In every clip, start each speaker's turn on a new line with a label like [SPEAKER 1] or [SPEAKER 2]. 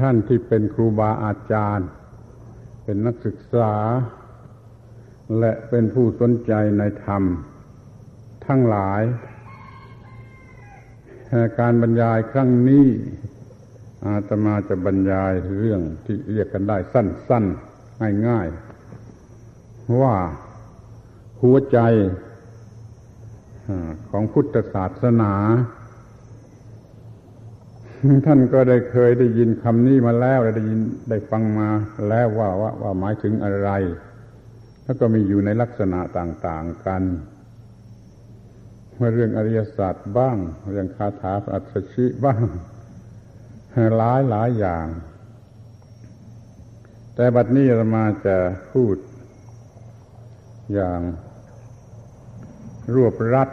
[SPEAKER 1] ท่านที่เป็นครูบาอาจารย์ เป็นนักศึกษา และเป็นผู้สนใจในธรรม ทั้งหลาย การบรรยายครั้งนี้ อาตมาจะบรรยายเรื่องที่เรียกกันได้สั้นๆ ง่ายๆ ว่าหัวใจของพุทธศาสนา ท่านก็ได้เคยได้ยินคำนี้มาแล้วได้ยินได้ฟังมาแล้วว่าว่าว่าหมายถึงอะไร แล้วก็มีอยู่ในลักษณะต่างๆกันเรื่องอริยศาสตร์บ้าง เรื่องคาถาอัศชิบ้าง หลายหลายอย่าง แต่บัดนี้เรามาจะพูด อย่าง รวบรัด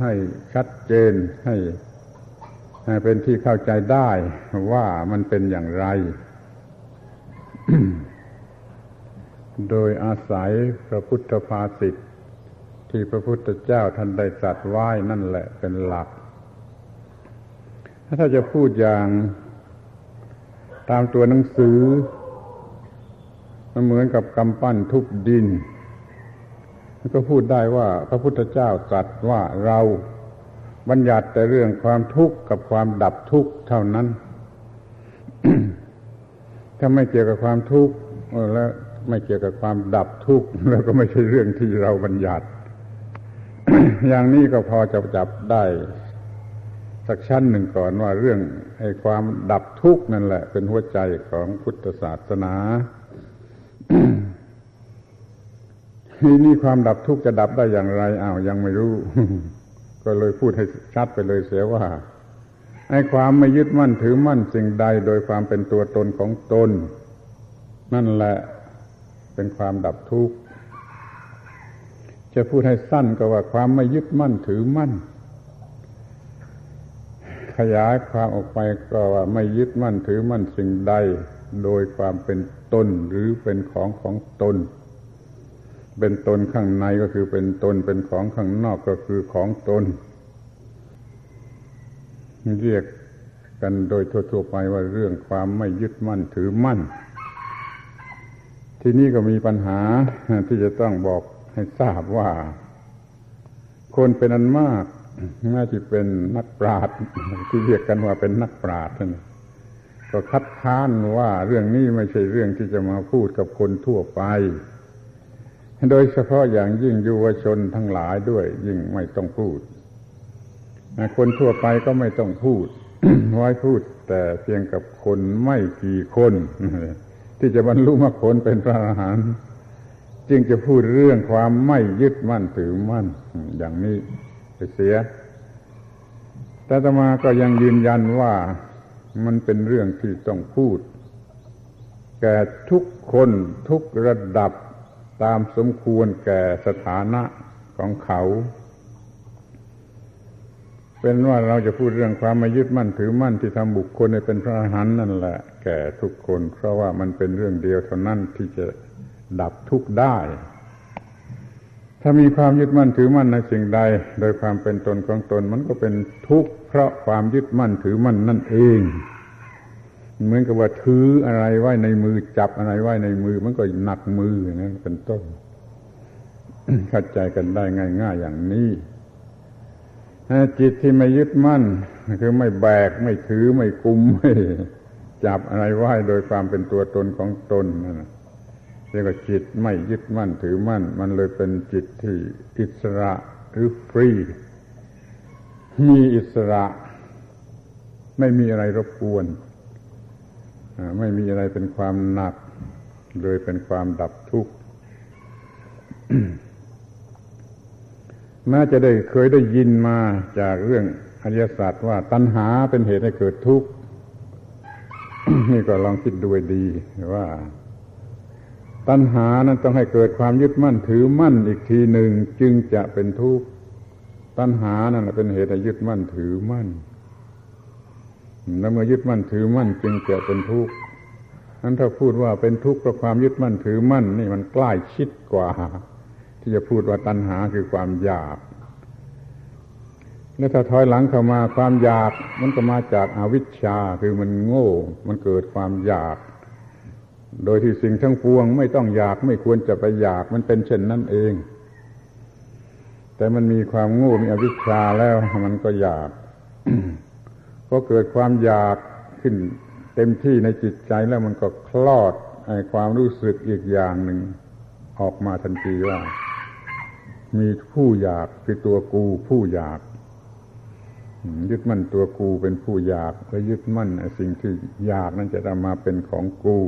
[SPEAKER 1] ให้ชัดเจนให้ เป็นที่เข้าใจได้ว่ามันเป็นอย่างไร โดยอาศัยพระพุทธภาษิตที่พระพุทธเจ้าท่านได้ตรัสไว้นั่นแหละเป็นหลัก ถ้าจะพูดอย่างตามตัวหนังสือ มันเหมือนกับกำปั้นทุบดิน ก็พูดได้ว่าพระพุทธเจ้าตรัสว่าเรา บัญญัติแต่เรื่องความทุกข์กับความดับทุกข์เท่านั้น ถ้าไม่เกี่ยวกับความทุกข์แล้วไม่เกี่ยวกับความดับทุกข์แล้วก็ไม่ใช่เรื่องที่เราบัญญัติ อย่างนี้ก็พอจะจับได้ สักชั้นหนึ่งก่อนว่าเรื่องไอ้ความดับทุกข์นั่นแหละ เป็นหัวใจของพุทธศาสนาทีนี้ความดับทุกข์จะดับได้อย่างไรอ้าวยังไม่รู้ ก็เลยพูดให้ชัดไปเลยเสียว่าไอ้ความไม่ยึดมั่นถือมั่นสิ่งใดโดยความเป็นตัวตนของตน นั่นแหละเป็นความดับทุกข์จะพูดให้สั้นก็ว่าความไม่ยึดมั่นถือมั่น ขยายความออกไปก็ว่าไม่ยึดมั่นถือมั่นสิ่งใด โดยความเป็นตนหรือเป็นของของตน เป็นตนข้างในก็คือเป็นตนเป็นของข้างนอกก็คือของตน เรียกกันโดยทั่วๆไปว่าเรื่องความไม่ยึดมั่นถือมั่น ที่นี่ก็มีปัญหาที่จะต้องบอกให้ทราบว่า คนเป็นอันมากแม้จะเป็นนักปราชญ์ที่เรียกกันว่าเป็นนักปราชญ์นั่นก็คัดค้านว่าเรื่องนี้ไม่ใช่เรื่องที่จะมาพูดกับคนทั่วไป โดยเฉพาะอย่างยิ่งยุวชนทั้งหลายด้วย ยิ่งไม่ต้องพูดคนทั่วไปก็ไม่ต้องพูดไว้พูด แต่เพียงกับคนไม่กี่คน ที่จะบรรลุมรรคผลเป็นพระอรหันต์จึงจะพูดเรื่องความไม่ยึดมั่นถือมั่น อย่างนี้ไปเสีย แต่ตมาก็ยังยืนยันว่ามันเป็นเรื่องที่ต้องพูด แก่ทุกคนทุกระดับ ตามสมควรแก่สถานะของเขา เป็นว่าเราจะพูดเรื่องความม่ยึดมั่นถือมั่นที่ทำบุคคลให้เป็นพระอรหันต์นั่นแหละ แก่ทุกคน เพราะว่ามันเป็นเรื่องเดียวเท่านั้นที่จะดับทุกข์ได้ ถ้ามีความยึดมั่นถือมั่นในสิ่งใด โดยความเป็นตนของตนมันก็เป็นทุกข์เพราะความยึดมั่นถือมั่นนั่นเอง เหมือนกับว่าถืออะไรไว้ในมือจับอะไรไว้ในมือ มันก็หนักมือนะเป็นต้นเข้าใจกันได้ง่าย ๆ อย่างนี้จิตที่ไม่ยึดมั่น คือไม่แบกไม่ถือไม่กุมไม่จับอะไรไว้โดยความเป็นตัวตนของตนนั่นเรียกว่าจิตไม่ยึดมั่นถือมั่น มันเลยเป็นจิตที่อิสระหรือฟรีมีอิสระ ไม่มีอะไรรบกวน ไม่มีอะไรเป็นความหนัก เลยเป็นความดับทุกข์แม้จะได้เคยได้ยินมาจากเรื่องอริยสัจว่าตัณหาเป็นเหตุให้เกิดทุกข์นี่ก็ลองคิดดูดีว่า ตัณหานั้นต้องให้เกิดความยึดมั่นถือมั่นอีกทีหนึ่งจึงจะเป็นทุกข์ตัณหานั่นเป็นเหตุให้ยึดมั่นถือมั่น แล้วเมื่อยึดมั่นถือมั่นจึงจะเป็นทุกข์นั้นถ้าพูดว่าเป็นทุกข์เพราะความยึดมั่นถือมั่น นี่มันใกล้ชิดกว่า ที่จะพูดว่าตัณหาคือความอยาก แล้วถ้าถอยหลังเข้ามาความอยาก มันก็มาจากอาวิชชาคือมันโง่ มันเกิดความอยาก โดยที่สิ่งทั้งปวง ไม่ต้องอยากไม่ควรจะไปอยากมันเป็นเช่นนั้นเอง แต่มันมีความโง่มีอวิชชาแล้วมันก็อยาก พอเกิดความอยากขึ้นเต็มที่ในจิตใจแล้วมันก็คลอดไอ้ความรู้สึกอีกอย่างหนึ่งออกมาทันทีว่า มีผู้อยากคือตัวกูผู้อยาก ยึดมั่นตัวกูเป็นผู้อยากและยึดมั่นสิ่งที่อยากนั้นจะทำมาเป็นของกู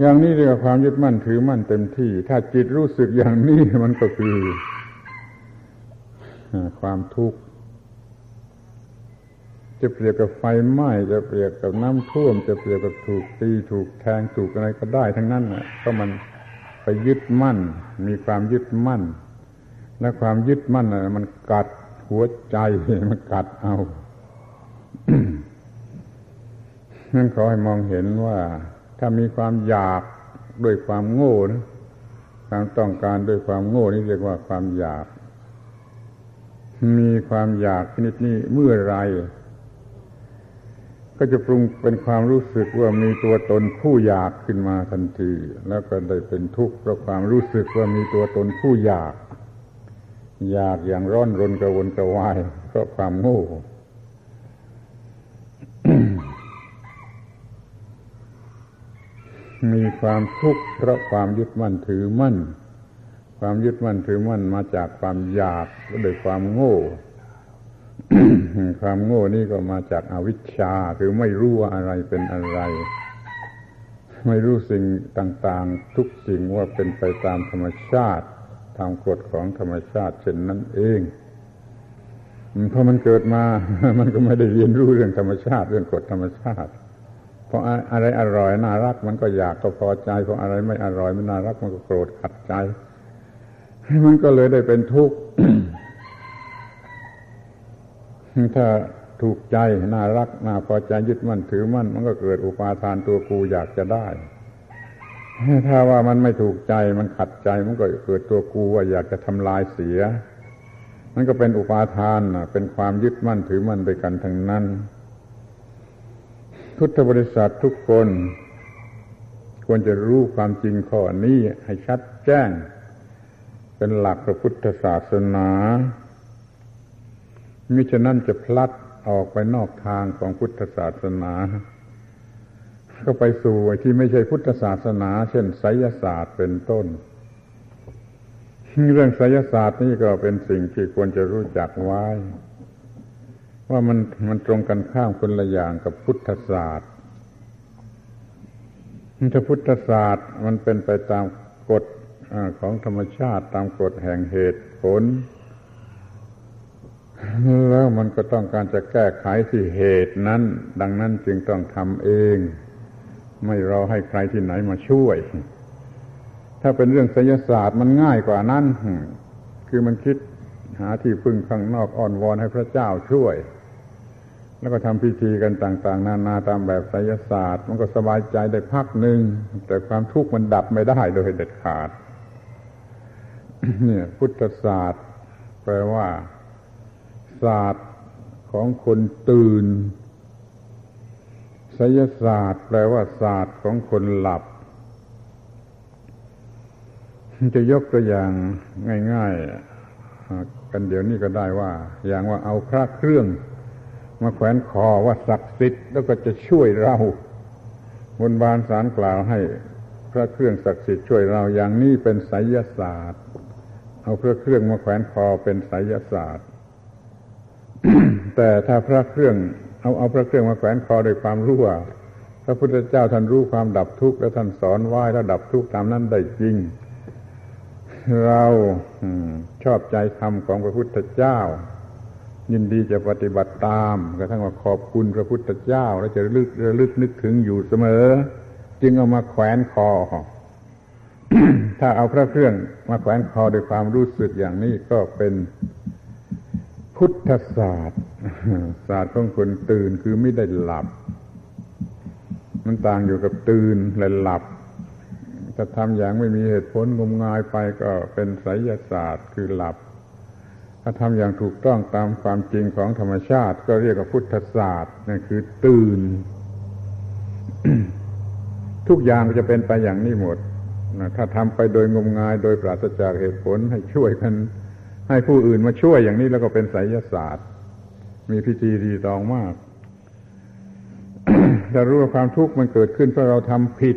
[SPEAKER 1] อย่างนี้เรียกว่าความยึดมั่นถือมั่นเต็มที่ ถ้าจิตรู้สึกอย่างนี้มันก็คือ ความทุกข์ จะเปรียบกับไฟไหม้จะเปรียบกับน้ำท่วม จะเปรียบกับถูกตีถูกแทงถูกอะไรก็ได้ทั้งนั้นน่ะก็มันไปยึดมั่น มีความยึดมั่น และความยึดมั่นน่ะมันกัดหัวใจมันกัดเอานั่นขอให้มองเห็นว่า ถ้ามีความอยากด้วยความโง่นะความต้องการด้วยความโง่นี่เรียกว่าความอยาก มีความอยากชนิดนี้เมื่อไร ก็จะปรุงเป็นความรู้สึกว่ามีตัวตนผู้อยากขึ้นมาทันที แล้วก็ได้เป็นทุกข์เพราะความรู้สึกว่ามีตัวตนผู้อยาก อยากอย่างร้อนรนกระวนกระวาย เพราะความโง่มีความทุกข์เพราะความยึดมั่นถือมั่น ความยึดมั่นถือมั่นมาจากความอยากก็โดยความโง่ ความโง่นี่ก็มาจากอาวิชชา คือไม่รู้ว่าอะไรเป็นอะไร ไม่รู้สิ่งต่างๆ ทุกสิ่งว่าเป็นไปตามธรรมชาติ ตามกฎของธรรมชาติ เช่นนั้นเองพอมันเกิดมา มันก็ไม่ได้เรียนรู้เรื่องธรรมชาติ เรื่องกฎธรรมชาติเพราะอะไรอร่อยน่ารัก มันก็อยากก็พอใจเพราะอะไรไม่อร่อยไม่น่ารักมันก็โกรธขัดใจ มันก็เลยได้เป็นทุกข์ ถ้าถูกใจน่ารักน่าพอใจยึดมั่นถือมั่น มันก็เกิดอุปาทานตัวกูอยากจะได้ ถ้าว่ามันไม่ถูกใจมันขัดใจมันก็เกิดตัวกูว่าอยากจะทำลายเสีย มันก็เป็นอุปาทานเป็นความยึดมั่นถือมั่นไปกันทั้งนั้น พุทธบริษัททุกคน ควรจะรู้ความจริงข้อนี้ให้ชัดแจ้ง เป็นหลักพระพุทธศาสนา มิฉะนั้นจะพลัดออกไปนอกทางของพุทธศาสนา ก็ไปสู่ที่ไม่ใช่พุทธศาสนา เช่นไสยศาสตร์เป็นต้น เรื่องไสยศาสตร์นี่ก็เป็นสิ่งที่ควรจะรู้จักไว้ ว่ามันมันตรงกันข้ามคนละอย่างกับพุทธศาสตร์ถ้าพุทธศาสตร์มันเป็นไปตามกฎของธรรมชาติตามกฎแห่งเหตุผล แล้วมันก็ต้องการจะแก้ไขที่เหตุนั้น ดังนั้นจึงต้องทำเอง ไม่รอให้ใครที่ไหนมาช่วย ถ้าเป็นเรื่องศิลศาสตร์มันง่ายกว่านั้น คือมันคิดหาที่พึ่งข้างนอกอ้อนวอนให้พระเจ้าช่วย แล้วก็ทำพิธีกันต่าง ๆ นานาตามแบบศิลศาสตร์ มันก็สบายใจได้พักหนึ่งแต่ความทุกข์มันดับไม่ได้โดยเด็ดขาด เนี่ย พุทธศาสตร์แปลว่า ศาสตร์ของคนตื่นไสยศาสตร์ แปลว่าศาสตร์ของคนหลับ จะยกตัวอย่างง่าย ๆ กันเดี๋ยวนี้ก็ได้ว่า อย่างว่าเอาพระเครื่องมาแขวนคอว่าศักดิ์สิทธิ์แล้วก็จะช่วยเราบนบานสารกล่าวให้พระเครื่องศักดิ์สิทธิ์ช่วยเราอย่างนี้เป็นไสยศาสตร์ เอาพระเครื่องมาแขวนคอเป็นไสยศาสตร์ แต่ถ้าพระเครื่องเอาเอาพระเครื่องมาแขวนคอโดยความรู้ว่าพระพุทธเจ้าท่านรู้ความดับทุกข์แล้วท่านสอนไหว้แล้วดับทุกข์ตามนั้นได้จริง เราชอบใจธรรมของพระพุทธเจ้า ยินดีจะปฏิบัติตามกระทั่งว่าขอบคุณพระพุทธเจ้า แล้วจะระลึกระลึกนึกถึงอยู่เสมอ จึงเอามาแขวนคอถ้าเอาพระเครื่องมาแขวนคอโดยความรู้สึกอย่างนี้ก็เป็น พุทธศาสตร์ศาสตร์ของคนตื่นคือไม่ได้หลับ มันต่างอยู่กับตื่นและหลับถ้าทำอย่างไม่มีเหตุผลงมงายไปก็เป็นไสยศาสตร์คือหลับ ถ้าทำอย่างถูกต้องตามความจริงของธรรมชาติ ก็เรียกว่าพุทธศาสตร์นั่นคือตื่น ทุกอย่างจะเป็นไปอย่างนี้หมดถ้าทำไปโดยงมงายโดยปราศจากเหตุผลให้ช่วยกัน ให้ผู้อื่นมาช่วยอย่างนี้แล้วก็เป็นไสยศาสตร์ มีพิธีรีตองมากจะรู้ว่าความทุกข์มันเกิดขึ้นเพราะเราทำผิด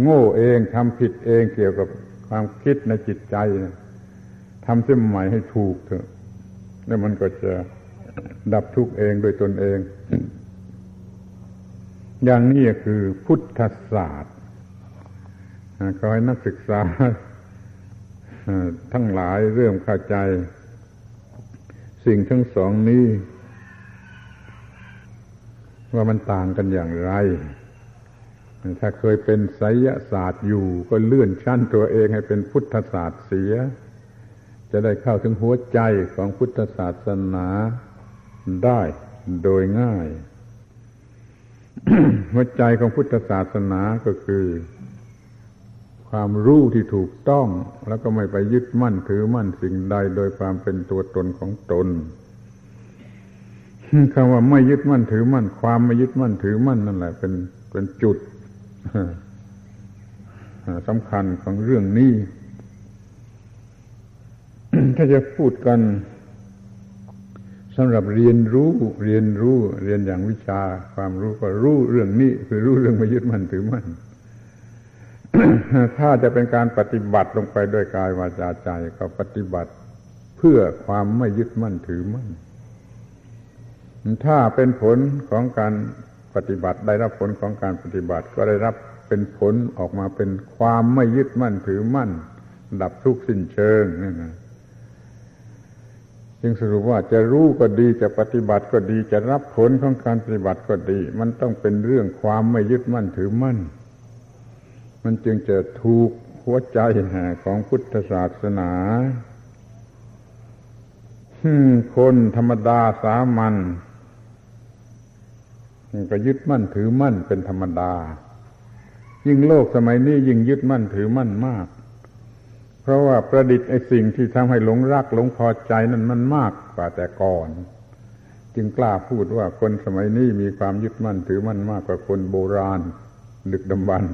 [SPEAKER 1] โง่เองทำผิดเองเกี่ยวกับความคิดในจิตใจทำเส้นใหม่ให้ถูกเถอะ แล้วมันก็จะดับทุกข์เองโดยตนเอง อย่างนี้คือพุทธศาสตร์ขอให้นักศึกษา ทั้งหลายเริ่มเข้าใจ สิ่งทั้งสองนี้ ว่ามันต่างกันอย่างไร ถ้าเคยเป็นไสยศาสตร์อยู่ ก็เลื่อนชั้นตัวเองให้เป็นพุทธศาสตร์เสีย จะได้เข้าถึงหัวใจของพุทธศาสนาได้โดยง่าย หัวใจของพุทธศาสนาก็คือ ความรู้ที่ถูกต้อง แล้วก็ไม่ไปยึดมั่นถือมั่นสิ่งใดโดยความเป็นตัวตนของตนคำว่าไม่ยึดมั่นถือมั่น ความไม่ยึดมั่นถือมั่นนั่นแหละ เป็นเป็นจุดสำคัญของเรื่องนี้ ถ้าจะพูดกันสำหรับเรียนรู้เรียนรู้ เรียนอย่างวิชา ความรู้ก็รู้เรื่องนี้ คือรู้เรื่องไม่ยึดมั่นถือมั่น ถ้าจะเป็นการปฏิบัติลงไปด้วยกายวาจาใจก็ปฏิบัติเพื่อความไม่ยึดมั่นถือมั่น ถ้าเป็นผลของการปฏิบัติได้รับผลของการปฏิบัติก็ได้รับเป็นผลออกมาเป็นความไม่ยึดมั่นถือมั่น ดับทุกข์สิ้นเชิงนี่นะจึงสรุปว่าจะรู้ก็ดีจะปฏิบัติก็ดีจะรับผลของการปฏิบัติก็ดี มันต้องเป็นเรื่องความไม่ยึดมั่นถือมั่น มันจึงจะถูกหัวใจของพุทธศาสนาคนธรรมดาสามัญก็ยึดมั่นถือมั่นเป็นธรรมดา ยิ่งโลกสมัยนี้ยิ่งยึดมั่นถือมั่นมาก เพราะว่าประดิษฐ์ไอ้สิ่งที่ทำให้หลงรักหลงพอใจนั้นมันมากกว่าแต่ก่อน จึงกล้าพูดว่าคนสมัยนี้มีความยึดมั่นถือมั่นมากกว่าคนโบราณ ดึกดำบรร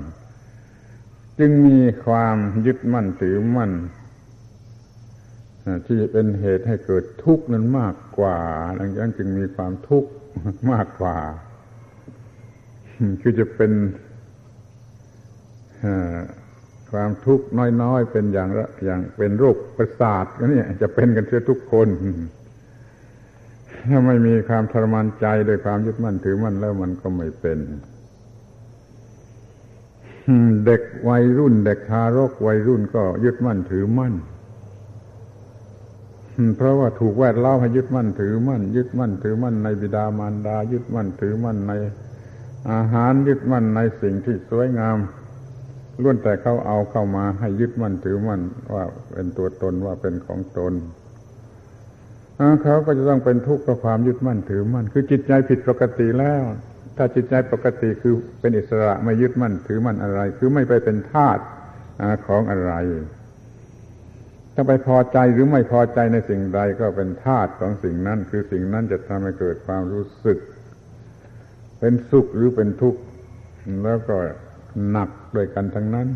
[SPEAKER 1] จึงมีความยึดมั่นถือมั่นที่เป็นเหตุให้เกิดทุกข์นั้นมากกว่าดังนั้นจึงมีความทุกข์มากกว่า คือจะเป็นความทุกข์น้อยๆ เป็นอย่างละอย่างเป็นโรคประสาทก็เนี่ยจะเป็นกันเสียทุกคน ถ้าไม่มีความทรมานใจโดยความยึดมั่นถือมั่นแล้วมันก็ไม่เป็น เด็กวัยรุ่น เด็กทารกวัยรุ่นก็ยึดมั่นถือมั่น เพราะว่าถูกแวดล้อมให้ยึดมั่นถือมั่น ยึดมั่นถือมั่นในบิดามารดา ยึดมั่นถือมั่นในอาหารยึดมั่นในสิ่งที่สวยงามล้วนแต่เขาเอาเข้ามาให้ยึดมั่นถือมั่นว่าเป็นตัวตนว่าเป็นของตนเขาก็จะต้องเป็นทุกข์เพราะความยึดมั่นถือมั่นคือจิตใจผิดปกติแล้ว ถ้าจิตใจปกติคือเป็นอิสระไม่ยึดมั่นถือมั่นอะไร คือไม่ไปเป็นทาสของอะไร ถ้าไปพอใจหรือไม่พอใจในสิ่งใดก็เป็นทาสของสิ่งนั้น คือสิ่งนั้นจะทำให้เกิดความรู้สึก เป็นสุขหรือเป็นทุกข์แล้วก็หนักด้วยกันทั้งนั้น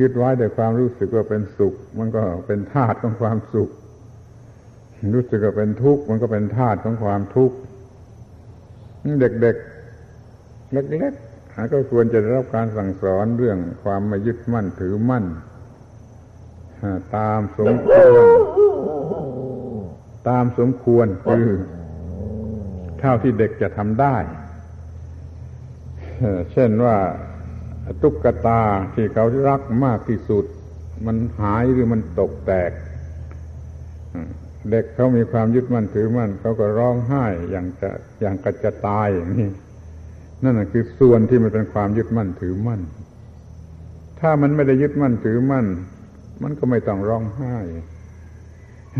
[SPEAKER 1] ยึดไว้ด้วยความรู้สึกว่าเป็นสุข มันก็เป็นธาตุของความสุข รู้สึกว่าเป็นทุกข์มันก็เป็นธาตุของความทุกข์ เด็กๆเล็กๆก็ควรจะได้รับการสั่งสอนเรื่องความไม่ยึดมั่นถือมั่นตามสมควร ตามสมควรคือเท่าที่เด็กจะทำได้ เช่นว่าตุ๊กตาที่เขารักมากที่สุด มันหายหรือมันตกแตก เด็กเขามีความยึดมั่นถือมั่นเขาก็ร้องไห้อย่างจะอย่างกระจะตายอย่างนี้นั่นคือส่วนที่มันเป็นความยึดมั่นถือมั่น ถ้ามันไม่ได้ยึดมั่นถือมั่น มันก็ไม่ต้องร้องไห้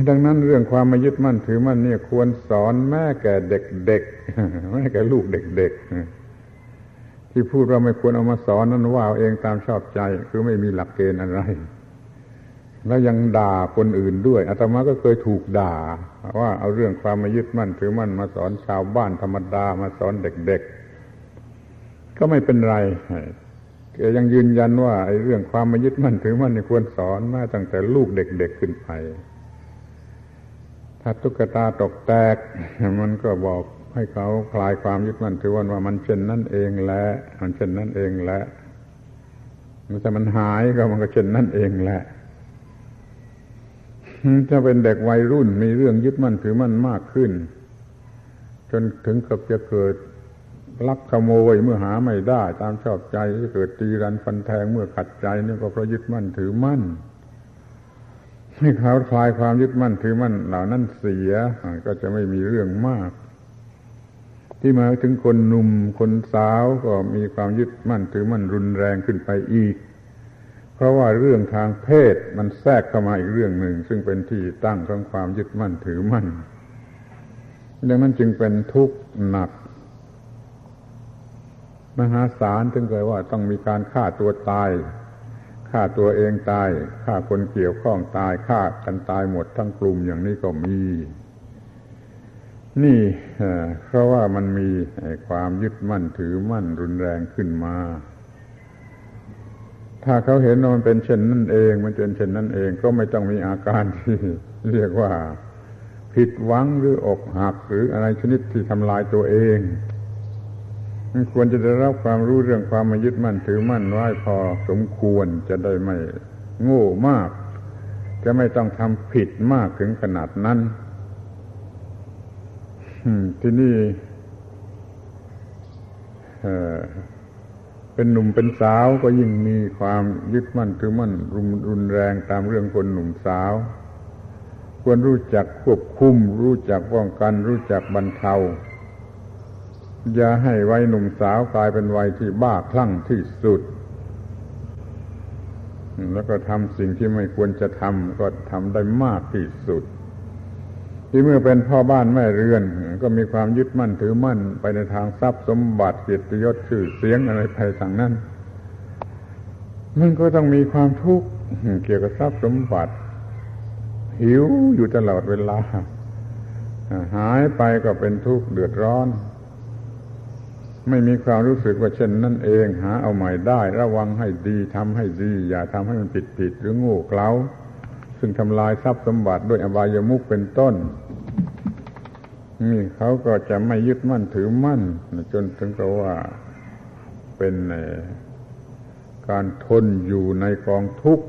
[SPEAKER 1] ดังนั้นเรื่องความม่ยึดมั่นถือมั่นเนี่ยควรสอนแม่แก่เด็กๆแม่แก่ลูกเด็กๆที่พูดว่าไม่ควรเอามาสอนนั้นว่าเองตามชอบใจ คือไม่มีหลักเกณฑ์อะไร แล้วยังด่าคนอื่นด้วยอาตมาก็เคยถูกด่า ว่าเอาเรื่องความมายึดมั่นถือมั่นมาสอนชาวบ้านธรรมดามาสอนเด็กๆ ก็ไม่เป็นไรแกยังยืนยันว่าไอ้เรื่องความมายึดมั่นถือมั่นนี่ควรสอนมาตั้งแต่ลูกเด็กๆขึ้นไป ถ้าตุ๊กตาตกแตก มันก็บอกให้เขาคลายความยึดมั่นถือมั่นว่ามันเช่นนั่นเองแหละมันเช่นนั่นเองแหละมันจะมันหายก็มันก็เช่นนั่นเองแหละ ถ้าเป็นเด็กวัยรุ่นมีเรื่องยึดมั่นถือมั่นมากขึ้น จนถึงกับจะเกิดลักขโมยเมื่อหาไม่ได้ ตามชอบใจจะเกิดตีรันฟันแทงเมื่อขัดใจนี่ก็เพราะยึดมั่นถือมั่น ให้เขาคลายความยึดมั่นถือมั่นเหล่านั้นเสียก็จะไม่มีเรื่องมาก ที่มาถึงคนหนุ่มคนสาวก็มีความยึดมั่นถือมั่นรุนแรงขึ้นไปอีก เพราะว่าเรื่องทางเพศมันแทรกเข้ามาอีกเรื่องหนึ่ง ซึ่งเป็นที่ตั้งของความยึดมั่นถือมั่นดังนั้นจึงเป็นทุกข์หนัก มหาศาลถึงเคยว่าต้องมีการฆ่าตัวตายฆ่าตัวเองตายฆ่าคนเกี่ยวข้องตายฆ่ากันตายหมดทั้งกลุ่มอย่างนี้ก็มี นี่เพราะว่ามันมีความยึดมั่นถือมั่นรุนแรงขึ้นมา ถ้าเขาเห็นว่ามันเป็นเช่นนั่นเอง มันเป็นเช่นนั่นเอง ก็ไม่ต้องมีอาการที่เรียกว่าผิดหวังหรืออกหักหรืออะไรชนิดที่ทำลายตัวเองมันควรจะได้รับความรู้เรื่องความมายึดมั่นถือมั่นไว้พอสมควรจะได้ไม่โง่มาก จะไม่ต้องทำผิดมากถึงขนาดนั้นที่นี่ เป็นหนุ่มเป็นสาวก็ยิ่งมีความยึดมั่นถือมั่นรุนรุนแรงตามเรื่องคนหนุ่มสาว ควรรู้จักควบคุม รู้จักป้องกัน รู้จักบรรเทา อย่าให้วัยหนุ่มสาวกลายเป็นวัยที่บ้าคลั่งที่สุด แล้วก็ทำสิ่งที่ไม่ควรจะทำก็ทำได้มากที่สุด ที่เมื่อเป็นพ่อบ้านแม่เรือน ก็มีความยึดมั่นถือมั่นไปในทางทรัพย์สมบัติเกียรติยศชื่อเสียงอะไรไปทางนั้น มันก็ต้องมีความทุกข์เกี่ยวกับทรัพย์สมบัติ หิวอยู่ตลอดเวลา หายไปก็เป็นทุกข์เดือดร้อน ไม่มีความรู้สึกว่าเช่นนั่นเองหาเอาใหม่ได้ ระวังให้ดีทำให้ดี อย่าทำให้มันผิดผิดหรือโง่เขลาซึ่งทำลายทรัพย์สมบัติด้วยอบายมุกเป็นต้น นี่เขาก็จะไม่ยึดมั่นถือมั่น จนถึงกับว่าเป็นการทนอยู่ในกองทุกข์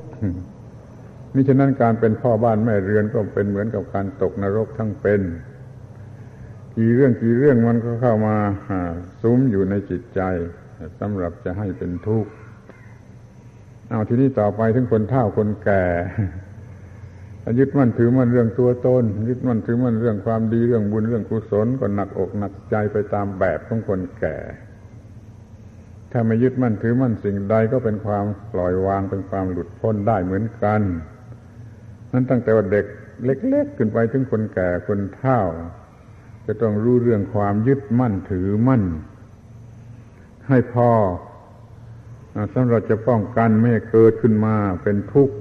[SPEAKER 1] นี่ฉะนั้นการเป็นพ่อบ้านแม่เรือนก็เป็นเหมือนกับการตกนรกทั้งเป็น กี่เรื่องกี่เรื่องมันก็เข้ามาซุ้มอยู่ในจิตใจสำหรับจะให้เป็นทุกข์เอาทีนี้ต่อไปถึงคนเฒ่าคนแก่ ยึดมั่นถือมั่นเรื่องตัวตนยึดมั่นถือมั่นเรื่องความดีเรื่องบุญเรื่องกุศลก็หนักอกหนักใจไปตามแบบของคนแก่ ถ้าไม่ยึดมั่นถือมั่นสิ่งใดก็เป็นความปล่อยวางเป็นความหลุดพ้นได้เหมือนกันนั้นตั้งแต่ว่าเด็กเล็ก ๆ ขึ้นไปถึงคนแก่คนเฒ่า จะต้องรู้เรื่องความยึดมั่นถือมั่น ให้พอสำหรับจะป้องกันไม่ให้เกิดขึ้นมาเป็นทุกข์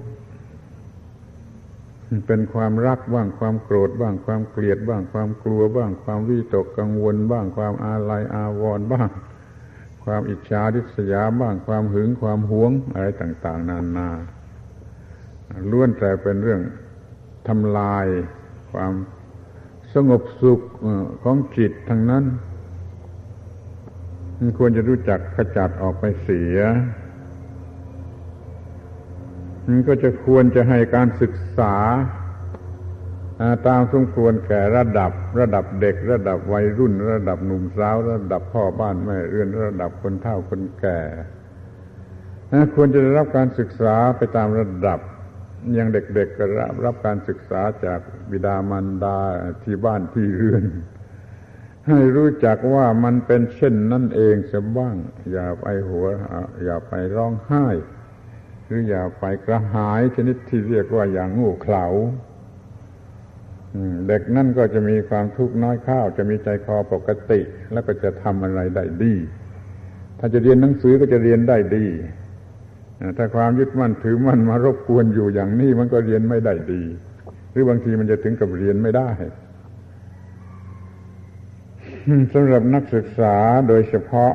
[SPEAKER 1] เป็นความรักบ้างความโกรธบ้างความเกลียดบ้างความกลัวบ้าง ความวิตกกังวลบ้าง ความอาลัยอาวรณ์บ้าง ความอิจฉาริษยาบ้าง ความหึงความหวงอะไรต่างๆ นานาล้วนแต่เป็นเรื่องทำลายความสงบสุขของจิตทั้งนั้น ควรจะรู้จักขจัดออกไปเสีย มันก็จะควรจะให้การศึกษาตามสมควรแก่ระดับ ระดับเด็ก ระดับวัยรุ่น ระดับหนุ่มสาว ระดับพ่อบ้านแม่เรือนระดับคนเฒ่าคนแก่ควรจะได้รับการศึกษาไปตามระดับอย่างเด็กๆก็รับรับการศึกษาจากบิดามารดาที่บ้านที่เรือน ให้รู้จักว่ามันเป็นเช่นนั่นเองเสียบ้าง อย่าไปหัวอย่าไปร้องไห้ หรืออย่าไปกระหายชนิดที่เรียกว่าอย่างงูเขลาเด็กนั่นก็จะมีความทุกข์น้อยข้าว จะมีใจคอปกติ แล้วก็จะทำอะไรได้ดี ถ้าจะเรียนหนังสือก็จะเรียนได้ดีถ้าความยึดมั่นถือมั่นมารบกวนอยู่อย่างนี้มันก็เรียนไม่ได้ดี หรือบางทีมันจะถึงกับเรียนไม่ได้สำหรับนักศึกษาโดยเฉพาะ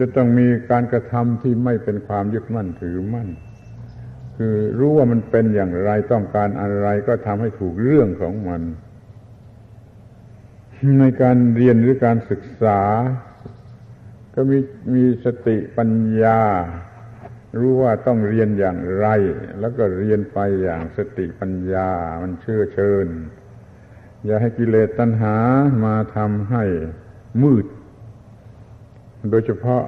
[SPEAKER 1] จะต้องมีการกระทำที่ไม่เป็นความยึดมั่นถือมั่น คือรู้ว่ามันเป็นอย่างไรต้องการอะไรก็ทำให้ถูกเรื่องของมัน ในการเรียนหรือการศึกษา ก็มีมีสติปัญญา รู้ว่าต้องเรียนอย่างไร แล้วก็เรียนไปอย่างสติปัญญา มันเชื่อเชิญ อย่าให้กิเลสตัณหามาทำให้มืด โดยเฉพาะ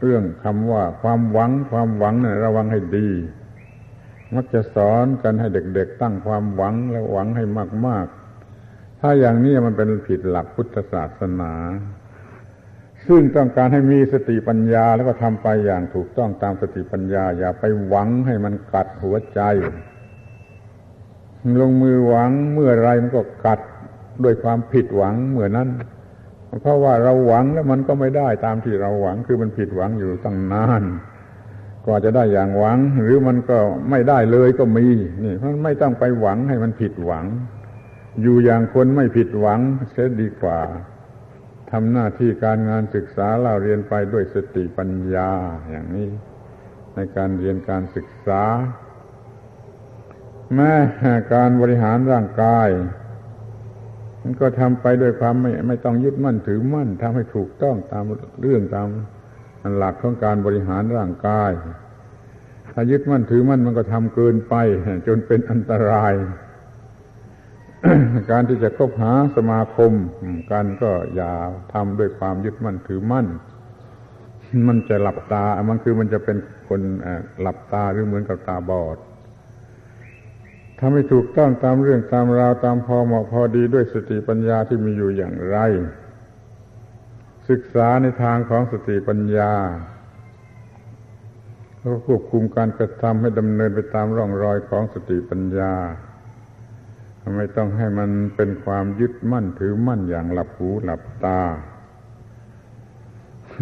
[SPEAKER 1] เรื่องคำว่าความหวังความหวังนะ่ะระวังให้ดี มักจะสอนกันให้เด็กๆตั้งความหวังและหวังให้มากๆ ถ้าอย่างนี้มันเป็นผิดหลักพุทธศาสนา ซึ่งต้องการให้มีสติปัญญาแล้วก็ทำไปอย่างถูกต้องตามสติปัญญา อย่าไปหวังให้มันกัดหัวใจ ลงมือหวังเมื่อไรมันก็กัดด้วยความผิดหวังเมื่อนั้น เพราะว่าเราหวังแล้วมันก็ไม่ได้ตามที่เราหวังคือมันผิดหวังอยู่ตั้งนานกว่าจะได้อย่างหวัง หรือมันก็ไม่ได้เลยก็มีนี่เพราะไม่ต้องไปหวังให้มันผิดหวัง อยู่อย่างคนไม่ผิดหวังเสียดีกว่าทำหน้าที่การงานศึกษาเล่าเรียนไปด้วยสติปัญญาอย่างนี้ ในการเรียนการศึกษา แม้การบริหารร่างกาย มันก็ทำไปด้วยความไม่ไม่ต้องยึดมั่นถือมั่นทำให้ถูกต้องตามเรื่องตามหลักของการบริหารร่างกาย ถ้ายึดมั่นถือมั่นมันก็ทำเกินไป จนเป็นอันตราย การที่จะคบหาสมาคมกันก็อย่าทำด้วยความยึดมั่นถือมั่น มันจะหลับตา มันคือมันจะเป็นคนหลับตาหรือเหมือนกับตาบอดำให้ถูกต้องตามเรื่องตามราวตามพอเหมาะพอดีด้วยสติปัญญาที่มีอยู่อย่างไร ศึกษาในทางของสติปัญญาแล้วควบคุมการกระทำให้ดำเนินไปตามร่องรอยของสติปัญญาไม่ต้องให้มันเป็นความยึดมั่นถือมั่นอย่างหลับหูหลับตา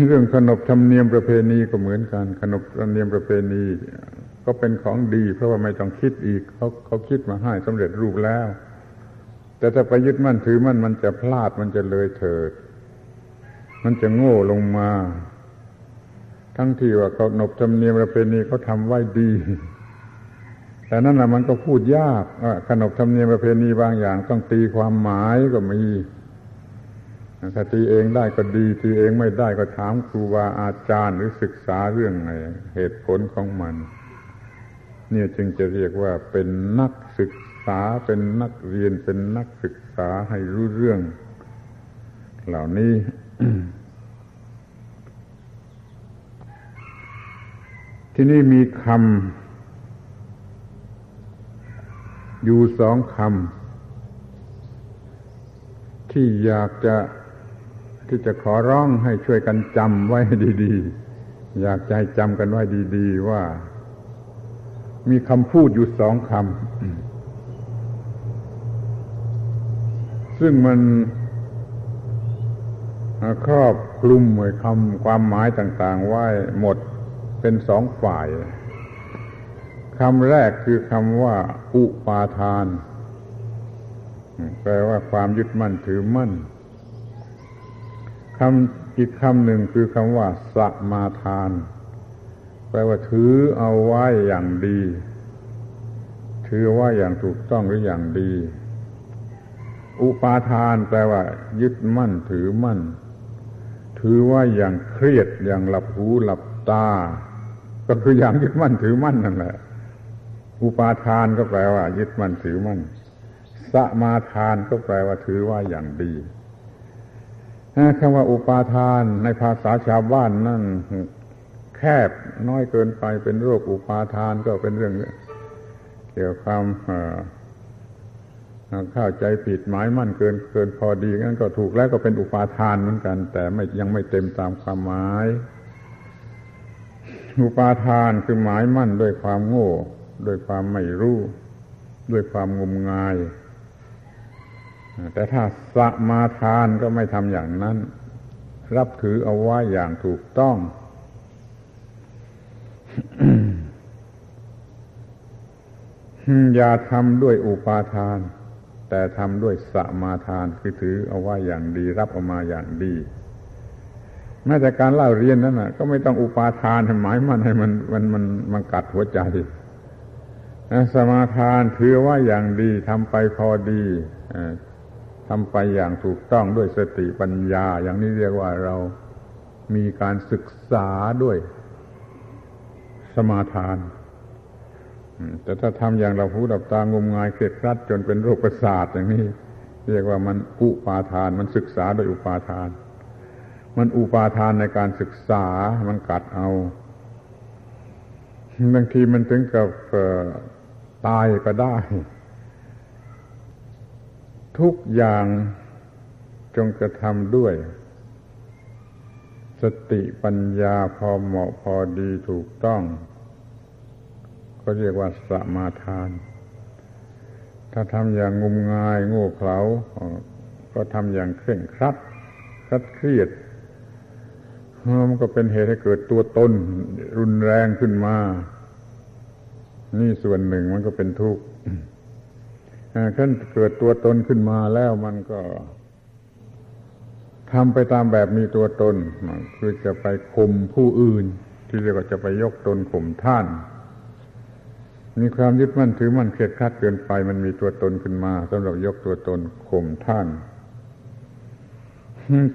[SPEAKER 1] เรื่องขนบธรรมเนียมประเพณีก็เหมือนกันขนบธรรมเนียมประเพณี ก็เป็นของดี เพราะว่าไม่ต้องคิดอีกเขาเขาคิดมาให้สำเร็จรูปแล้ว แต่ถ้าไปยึดมั่นถือมั่นมันจะพลาดมันจะเลยเถิด มันจะโง่ลงมา ทั้งที่ว่าเขาหนบธรรมเนียมประเพณีเขาทำไว้ดี แต่นั่นแหละมันก็พูดยากขนบธรรมเนียมประเพณีบางอย่าง ต้องตีความหมายก็มีถ้าตีเองได้ก็ดีตีเองไม่ได้ก็ถามครูบาอาจารย์หรือศึกษาเรื่องไงเหตุผลของมัน เนี่ยจึงจะเรียกว่าเป็นนักศึกษาเป็นนักเรียนเป็นนักศึกษาให้รู้เรื่อง เหล่านี้ ที่นี่มีคำอยู่สองคำที่อยากจะที่จะขอร้องให้ช่วยกันจำไว้ดี ๆ อยากจะให้จำกันไว้ดี ๆ ว่า มีคำพูดอยู่สองคำ ซึ่งมันครอบคลุมหมายคำความหมายต่าง ๆ ไว้หมดเป็นสองฝ่ายคำแรกคือคำว่า อุปาทาน แปลว่าความยึดมั่นถือมั่นคำอีกคำหนึ่งคือคำว่าสมาทาน แปลว่าถือเอาไว้อย่างดี ถือว่าอย่างถูกต้องหรืออย่างดี อุปาทานแปลว่า ยึดมั่นถือมั่น ถือว่าอย่างเครียดอย่างหลับหูหลับตา ก็คืออย่างยึดมั่นถือมั่นนั่นแหละ อุปาทานก็แปลว่า ยึดมั่นถือมั่นสมาทานก็แปลว่าถือว่าอย่างดีคำว่าอุปาทานในภาษาชาวบ้านนั่น แคบน้อยเกินไปเป็นโรคอุปาทานก็เป็นเรื่อง เกี่ยวกับความเข้าใจผิดหมายมั่นเกินเกินพอดีงั้นก็ถูกแล้วก็เป็นอุปาทานเหมือนกัน แต่ไม่ยังไม่เต็มตามความหมาย อุปาทานคือหมายมั่นด้วยความโง่ด้วยความไม่รู้ ด้วยความงมงาย แต่ถ้าสมาทานก็ไม่ทำอย่างนั้น รับถือเอาไว้อย่างถูกต้อง อย่าทำด้วยอุปาทาน แต่ทำด้วยสมาทานคือถือเอาว่าอย่างดีรับเอามาอย่างดีแม้แต่การเล่าเรียนนั้นนะก็ไม่ต้องอุปาทานหมายมันให้มันมันมันมันกัดหัวใจสมาทานถือว่าอย่างดีทำไปพอดีทำไปอย่างถูกต้องด้วยสติปัญญา อย่างนี้เรียกว่าเรามีการศึกษาด้วย สมาทาน แต่ถ้าทำอย่างเราพูดดับตางมงายเครียดครัดจนเป็นโรคประสาทอย่างนี้ เรียกว่ามันอุปาทาน มันศึกษาโดยอุปาทาน มันอุปาทานในการศึกษามันกัดเอาบางทีมันถึงกับตายก็ได้ ทุกอย่างจงกระทำด้วย สติปัญญาพอเหมาะพอดีถูกต้อง ก็เรียกว่าสมาทาน ถ้าทำอย่างงมงายโง่เขลาก็ทำอย่างเคร่งครัดครัดเครียดมันก็เป็นเหตุให้เกิดตัวตนรุนแรงขึ้นมา นี่ส่วนหนึ่งมันก็เป็นทุกข์ขั้นเกิดตัวตนขึ้นมาแล้วมันก็ ทำไปตามแบบมีตัวตนคือจะไปข่มผู้อื่น ที่เรียกว่าจะไปยกตนข่มท่าน มีความยึดมั่นถือมั่นเครียดครัดเกินไป มันมีตัวตนขึ้นมาสำหรับยกตัวตนข่มท่าน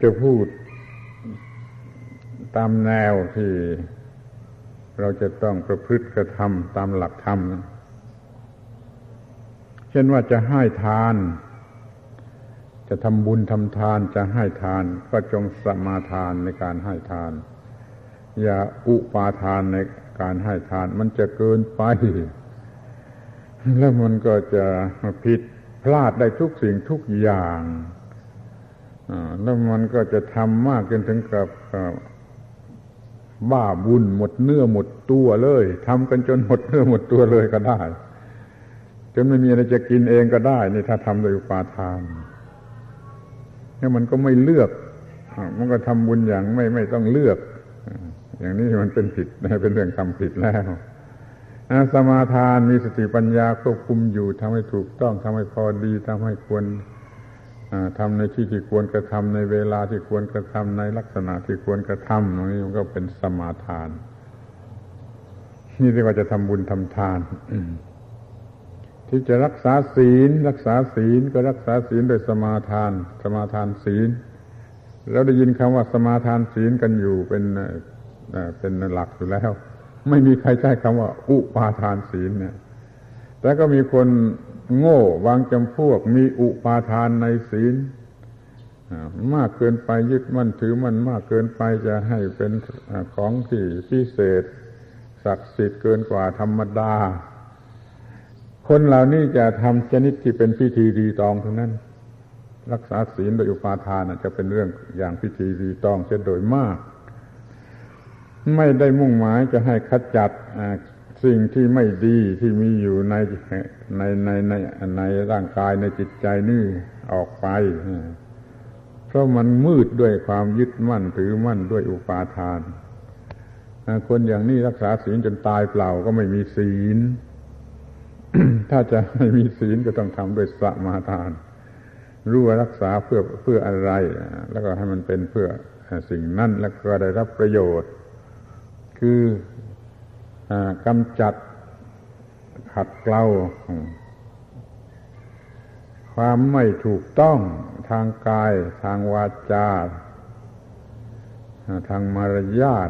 [SPEAKER 1] จะพูดตามแนวที่เราจะต้องประพฤติกระทำตามหลักธรรม เช่นว่าจะให้ทาน จะทำบุญทำทานจะให้ทาน ก็จงสมาทานในการให้ทาน อย่าอุปาทานในการให้ทาน มันจะเกินไป แล้วมันก็จะผิดพลาดได้ทุกสิ่งทุกอย่างแล้วมันก็จะทำมากจนถึงกับบ้าบุญหมดเนื้อหมดตัวเลยทำกันจนหมดเนื้อหมดตัวเลยก็ได้จนไม่มีอะไรจะกินเองก็ได้ นี่ถ้าทำโดยอุปาทาน นี่มันก็ไม่เลือก มันก็ทำบุญอย่างไม่ไม่ต้องเลือก อย่างนี้มันเป็นผิดเป็นเรื่องทำผิดแล้วสมาทานมีสติปัญญาควบคุมอยู่ทำให้ถูกต้องทำให้พอดีทำให้ควรทำในที่ที่ควรกระทำในเวลาที่ควรกระทำในลักษณะที่ควรกระทำตรงนี้มันก็เป็นสมาทาน นี่เรียกว่าจะทำบุญทำทาน ที่จะรักษาศีล รักษาศีลก็รักษาศีลโดยสมาทาน สมาทานศีลเราได้ยินคำว่าสมาทานศีลกันอยู่เป็นเป็นหลักอยู่แล้ว ไม่มีใครใช้คำว่า อุปาทานศีลเนี่ยแต่ก็มีคนโง่วางจำพวก มีอุปาทานในศีลมากเกินไปยึดมั่นถือมันมากเกินไปจะให้เป็นของที่พิเศษ ศักดิ์สิทธิ์เกินกว่าธรรมดา คนเหล่านี้จะทำชนิดที่เป็นพิธีรีตองทั้งนั้น รักษาศีลโดยอุปาทานจะเป็นเรื่องอย่างพิธีรีตองเช่นโดยมาก ไม่ได้มุ่งหมายจะให้ขจัดสิ่งที่ไม่ดีที่มีอยู่ในในในในในร่างกายในจิตใจนี่ออกไป เพราะมันมืดด้วยความยึดมั่นถือมั่นด้วยอุปาทาน คนอย่างนี้รักษาศีลจนตายเปล่าก็ไม่มีศีล ถ้าจะให้มีศีลก็ต้องทำด้วยสมาทาน รู้ว่ารักษาเพื่อเพื่ออะไร แล้วก็ให้มันเป็นเพื่อสิ่งนั้นแล้วก็ได้รับประโยชน์ คือกำจัดขัดเกลาความไม่ถูกต้องทางกาย ทางวาจา ทางมารยาท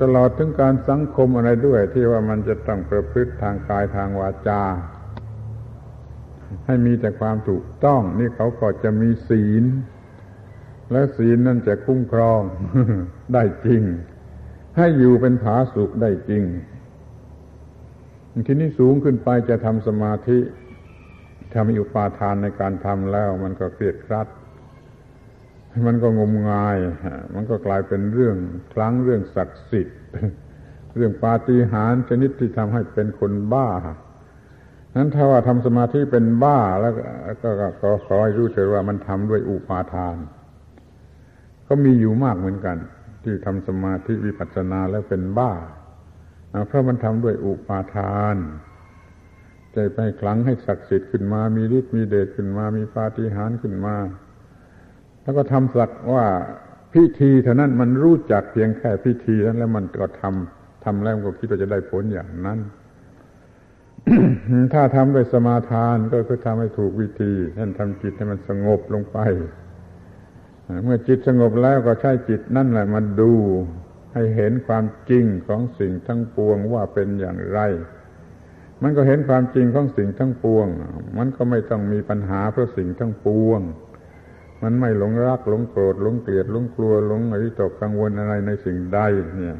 [SPEAKER 1] ตลอดถึงการสังคมอะไรด้วย ที่ว่ามันจะต้องประพฤติทางกายทางวาจา ให้มีแต่ความถูกต้องนี่เขาก็จะมีศีล และศีลนั่นจะคุ้มครองได้จริง ให้อยู่เป็นผาสุขได้จริงทีนี้สูงขึ้นไปจะทำสมาธิทำอุปาทานในการทำแล้ว มันก็เครียดครัด มันก็งมงาย มันก็กลายเป็นเรื่องครั้งเรื่องศักดิ์สิทธิ์ เรื่องปาฏิหาริย์ชนิดที่ทำให้เป็นคนบ้า นั้นถ้าว่าทำสมาธิเป็นบ้าแล้วก็ขอให้รู้เฉยว่ามันทำด้วยอุปาทาน ก็มีอยู่มากเหมือนกัน ที่ทำสมาธิวิปัสสนาแล้วเป็นบ้า เพราะมันทำด้วยอุปาทานใจไปคลังให้ศักดิ์สิทธิ์ขึ้นมา มีฤทธิ์มีเดชขึ้นมา มีปาฏิหาริย์ขึ้นมา แล้วก็ทำสักว่าพิธีเท่านั้นมันรู้จักเพียงแค่พิธีนั้นแล้วมันก็ทำทำแล้วก็คิดว่าจะได้ผลอย่างนั้น ถ้าทำด้วยสมาทานก็คือทำให้ถูกวิธีท่านทำจิตให้มันสงบลงไป เมื่อจิตสงบแล้วก็ใช้จิตนั่นแหละมาดูให้เห็นความจริงของสิ่งทั้งปวงว่าเป็นอย่างไร มันก็เห็นความจริงของสิ่งทั้งปวง มันก็ไม่ต้องมีปัญหาเพราะสิ่งทั้งปวง มันไม่หลงรักหลงโกรธหลงเกลียดหลงกลัวหลงอริตกกังวลอะไรในสิ่งใดเนี่ย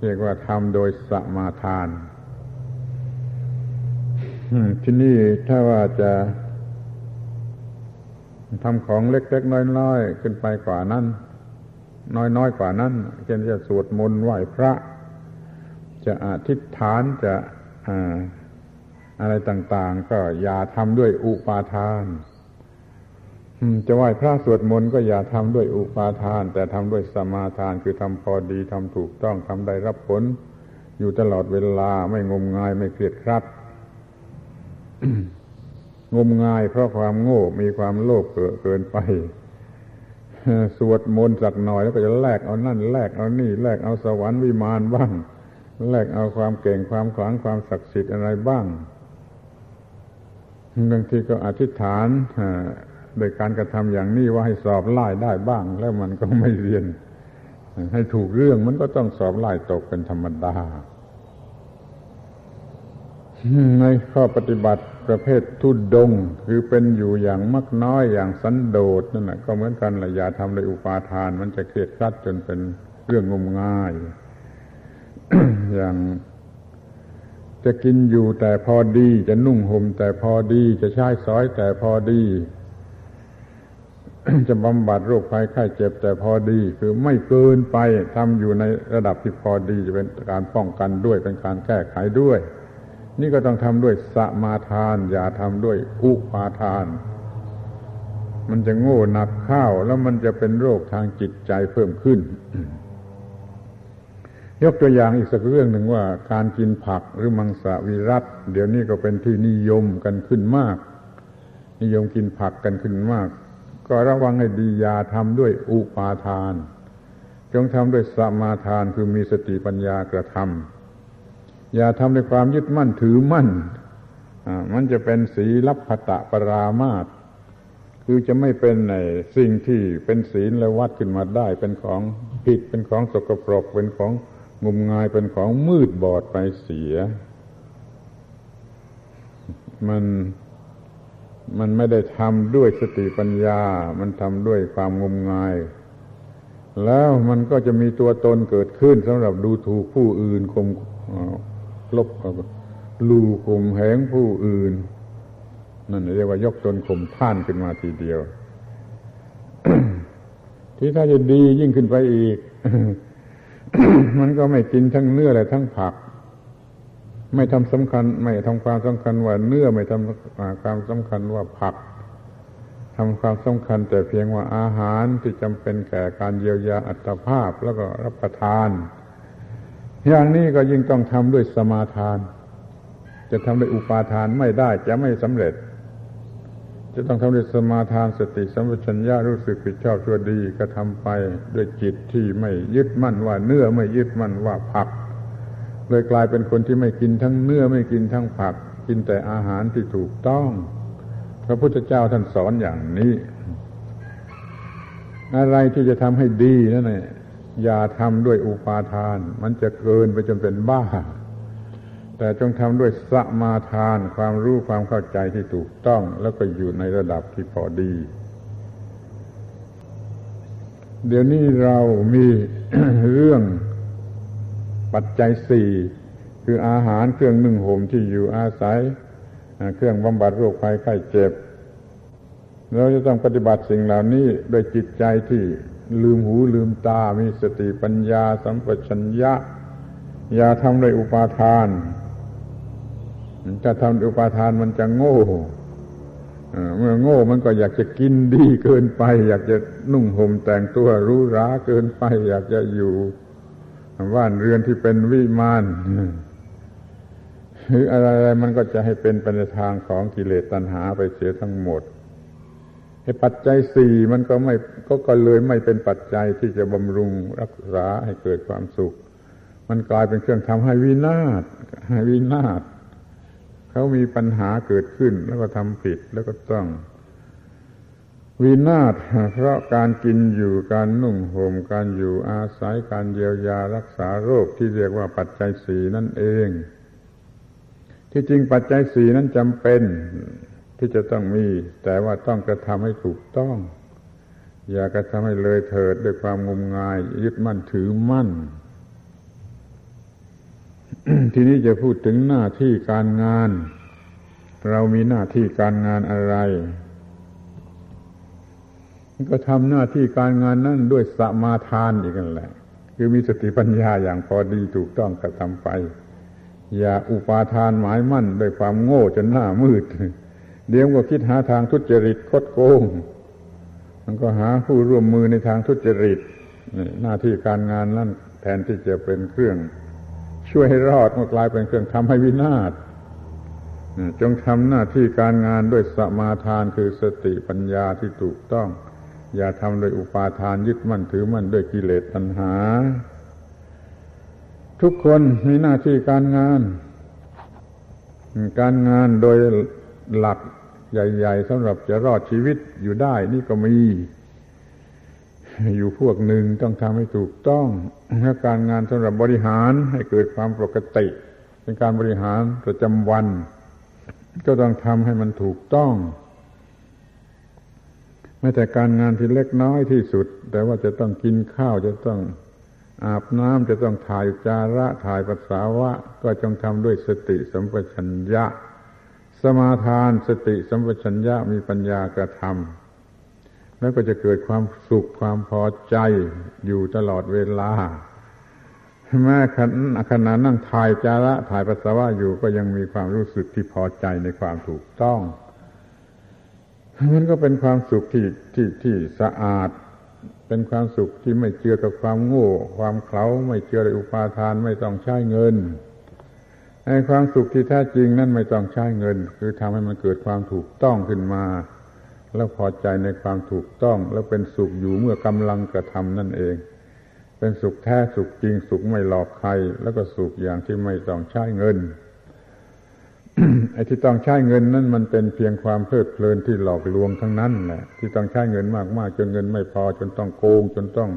[SPEAKER 1] เรียกว่าทำโดยสมาทานที่นี่ถ้าว่าจะทำของเล็กๆน้อยๆขึ้นไปกว่านั้นน้อยๆกว่านั้นเช่นจะสวดมนต์ไหว้พระ จะอธิษฐานจะอะไรต่าง ๆ ก็อย่าทำด้วยอุปาทาน จะไหว้พระสวดมนต์ก็อย่าทำด้วยอุปาทาน แต่ทำด้วยสมาทานคือทำพอดีทำถูกต้องทำได้รับผล อยู่ตลอดเวลาไม่งมงายไม่เครียดครัดงมงายเพราะความโง่มีความโลภเกินไปสวดมนต์สักหน่อยแล้วก็จะแลกเอานั่นแลกเอานี่แลกเอาสวรรค์วิมานบ้าง แลกเอาความเก่งความขลังความศักดิ์สิทธิ์อะไรบ้างบางทีก็อธิษฐาน โดยการกระทำอย่างนี้ว่าให้สอบไล่ได้บ้าง แล้วมันก็ไม่เรียน ให้ถูกเรื่องมันก็ต้องสอบไล่ตกเป็นธรรมดาในข้อปฏิบัติประเภททุดดง คือเป็นอยู่อย่างมักน้อยอย่างสันโดษนั่นแหะก็เหมือนกันแหละอย่าทำเลยอุปาทาน มันจะเครียดครัดจนเป็นเรื่องงมง่าย อย่างจะกินอยู่แต่พอดี จะนุ่งห่มแต่พอดี จะใช้สอยแต่พอดี จะบำบัดโรคภัยไข้เจ็บแต่พอดี คือไม่เกินไปทำอยู่ในระดับที่พอดีจะเป็นการป้องกันด้วยเป็นการแก้ไขด้วย นี่ก็ต้องทำด้วยสมาทาน อย่าทำด้วยอุปาทาน มันจะโง่หนักข้าวแล้วมันจะเป็นโรคทางจิตใจเพิ่มขึ้น ยกตัวอย่างอีกสักเรื่องหนึ่งว่า การกินผักหรือมังสวิรัตเดี๋ยวนี้ก็เป็นที่นิยมกันขึ้นมาก นิยมกินผักกันขึ้นมาก ก็ระวังให้ดีอย่าทำด้วยอุปาทาน จงทำด้วยสมาทานคือมีสติปัญญากระทำอย่าทำด้วยความยึดมั่นถือมั่นมันจะเป็นสีลับพตะปรามาตคือจะไม่เป็นในสิ่งที่เป็นศีลและวัดขึ้นมาได้ เป็นของผิดเป็นของสกปรกเป็นของงมงายเป็นของมืดบอดไปเสีย มัน มันไม่ได้ทำด้วยสติปัญญา มันทำด้วยความงมงาย แล้วมันก็จะมีตัวตนเกิดขึ้นสำหรับดูถูกผู้อื่นคมลบลูข่มแหงผู้อื่น นั่นเรียกว่ายกตนข่มท่านขึ้นมาทีเดียว ที่ถ้าจะดียิ่งขึ้นไปอีก มันก็ไม่กินทั้งเนื้อและทั้งผัก ไม่ทำสำคัญ ไม่ทำความสำคัญว่าเนื้อไม่ทำความสำคัญว่าผักทำความสำคัญ แต่เพียงว่าอาหารที่จำเป็นแก่การเยียวยาอัตภาพแล้วก็รับประทาน อย่างนี้ก็ยิ่งต้องทำด้วยสมาทาน จะทำด้วยอุปาทานไม่ได้จะไม่สำเร็จ จะต้องทำด้วยสมาทานสติสัมปชัญญะรู้สึกผิดชอบชั่วดีก็ทำไปด้วยจิตที่ไม่ยึดมั่นว่าเนื้อไม่ยึดมั่นว่าผัก เลยกลายเป็นคนที่ไม่กินทั้งเนื้อไม่กินทั้งผัก กินแต่อาหารที่ถูกต้อง พระพุทธเจ้าท่านสอนอย่างนี้ อะไรที่จะทำให้ดีนั่นแหละอย่าทำด้วยอุปาทาน มันจะเกินไปจนเป็นบ้า แต่จงทำด้วยสมาทาน ความรู้ความเข้าใจที่ถูกต้อง แล้วก็อยู่ในระดับที่พอดี เดี๋ยวนี้เรามีเรื่อง ปัจจัยสี่คืออาหารเครื่องนึ่งห่มที่อยู่อาศัย เครื่องบำบัดโรคภัยไข้เจ็บเราจะต้องปฏิบัติสิ่งเหล่านี้โดยจิตใจที่ลืมหูลืมตา มีสติปัญญา สัมปชัญญะ อย่าทำด้วยอุปาทานจะทำด้วยอุปาทานมันจะโง่เมื่อโง่มันก็อยากจะกินดีเกินไป อยากจะนุ่งห่มแต่งตัวรู้ราเกินไป อยากจะอยู่ บ้านเรือนที่เป็นวิมานหรืออะไรมันก็จะให้เป็นไปในทางของกิเลสตัณหาไปเสียทั้งหมดให้ปัจจัยสี่มันก็ไม่ก็ก็เลยไม่เป็นปัจจัยที่จะบำรุงรักษาให้เกิดความสุข มันกลายเป็นเครื่องทำให้วินาศให้วินาศเขามีปัญหาเกิดขึ้นแล้วก็ทำผิดแล้วก็ต้อง วินาศเพราะการกินอยู่การนุ่งห่มการอยู่อาศัยการเยียวยารักษาโรคที่เรียกว่าปัจจัยสี่นั่นเอง ที่จริงปัจจัยสี่นั้นจำเป็นที่จะต้องมี แต่ว่าต้องกระทำให้ถูกต้อง อย่ากระทำให้เลยเถิดด้วยความงมงาย ยึดมั่นถือมั่น ทีนี้จะพูดถึงหน้าที่การงาน เรามีหน้าที่การงานอะไร ก็ทำหน้าที่การงานนั่นด้วยสมาทานอีกนั่นแหละ คือมีสติปัญญาอย่างพอดีถูกต้องกระทำไป อย่าอุปาทานหมายมั่นด้วยความโง่จนหน้ามืด เดี๋ยวก็คิดหาทางทุจริตคดโกง มันก็หาผู้ร่วมมือในทางทุจริตหน้าที่การงานนั่นแทนที่จะเป็นเครื่อง ช่วยให้รอดมันกลายเป็นเครื่องทำให้วินาศจงทำหน้าที่การงานด้วยสมาทานคือสติปัญญาที่ถูกต้อง อย่าทำโดยอุปาทานยึดมั่นถือมั่นด้วยกิเลสตัณหา ทุกคนมีหน้าที่การงาน การงานโดยหลักใหญ่ๆสำหรับจะรอดชีวิตอยู่ได้ นี่ก็มี อยู่พวกหนึ่งต้องทำให้ถูกต้องถ้าการงานสำหรับบริหารให้เกิดความปกติ เป็นการบริหารประจำวัน ก็ต้องทำให้มันถูกต้อง ม้แต่การงานที่เล็กน้อยที่สุด แต่ว่าจะต้องกินข้าวจะต้องอาบน้ำจะต้องถ่ายจาระถ่ายปัสสาวะ ก็จงทำด้วยสติสัมปชัญญะ สมาทานสติสัมปชัญญะมีปัญญากระทำแล้วก็จะเกิดความสุขความพอใจอยู่ตลอดเวลา แม้ขณะนั่งถ่ายจาระถ่ายปัสสาวะอยู่ก็ยังมีความรู้สึกที่พอใจในความถูกต้อง มันก็เป็นความสุขที่ที่ที่สะอาด เป็นความสุขที่ไม่เจือกับความโง่ ความเขาไม่เจือในอุปาทานไม่ต้องใช้เงินในความสุขที่แท้จริงนั่นไม่ต้องใช้เงิน คือทำให้มันเกิดความถูกต้องขึ้นมา แล้วพอใจในความถูกต้อง แล้วเป็นสุขอยู่เมื่อกำลังกระทำนั่นเอง เป็นสุขแท้สุขจริงสุขไม่หลอกใคร แล้วก็สุขอย่างที่ไม่ต้องใช้เงิน ไอ้ที่ต้องใช้เงินนั้นมันเป็นเพียงความเพลิดเพลินที่หลอกลวงทั้งนั้นแหละที่ต้องใช้เงินมากๆจนเงินไม่พอจนต้องโกง จนต้อง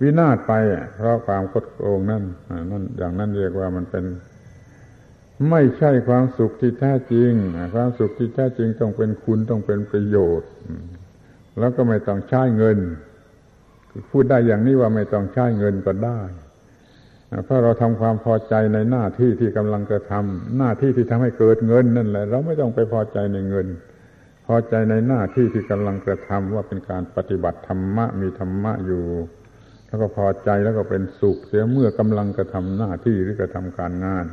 [SPEAKER 1] วินาศไปเพราะความคดโกงนั่นนั่นอย่างนั้นเรียกว่ามันเป็น ไม่ใช่ความสุขที่แท้จริงความสุขที่แท้จริงต้องเป็นคุณต้องเป็นประโยชน์ แล้วก็ไม่ต้องใช้เงินพูดได้อย่างนี้ว่าไม่ต้องใช้เงินก็ได้ เพราะเราทำความพอใจในหน้าที่ที่กำลังกระทำหน้าที่ที่ทำให้เกิดเงินนั่นแหละ เราไม่ต้องไปพอใจในเงิน พอใจในหน้าที่ที่กำลังกระทำว่าเป็นการปฏิบัติธรรมะมีธรรมะอยู่ แล้วก็พอใจแล้วก็เป็นสุขเสียเมื่อกำลังกระทำหน้าที่หรือกระทำการงาน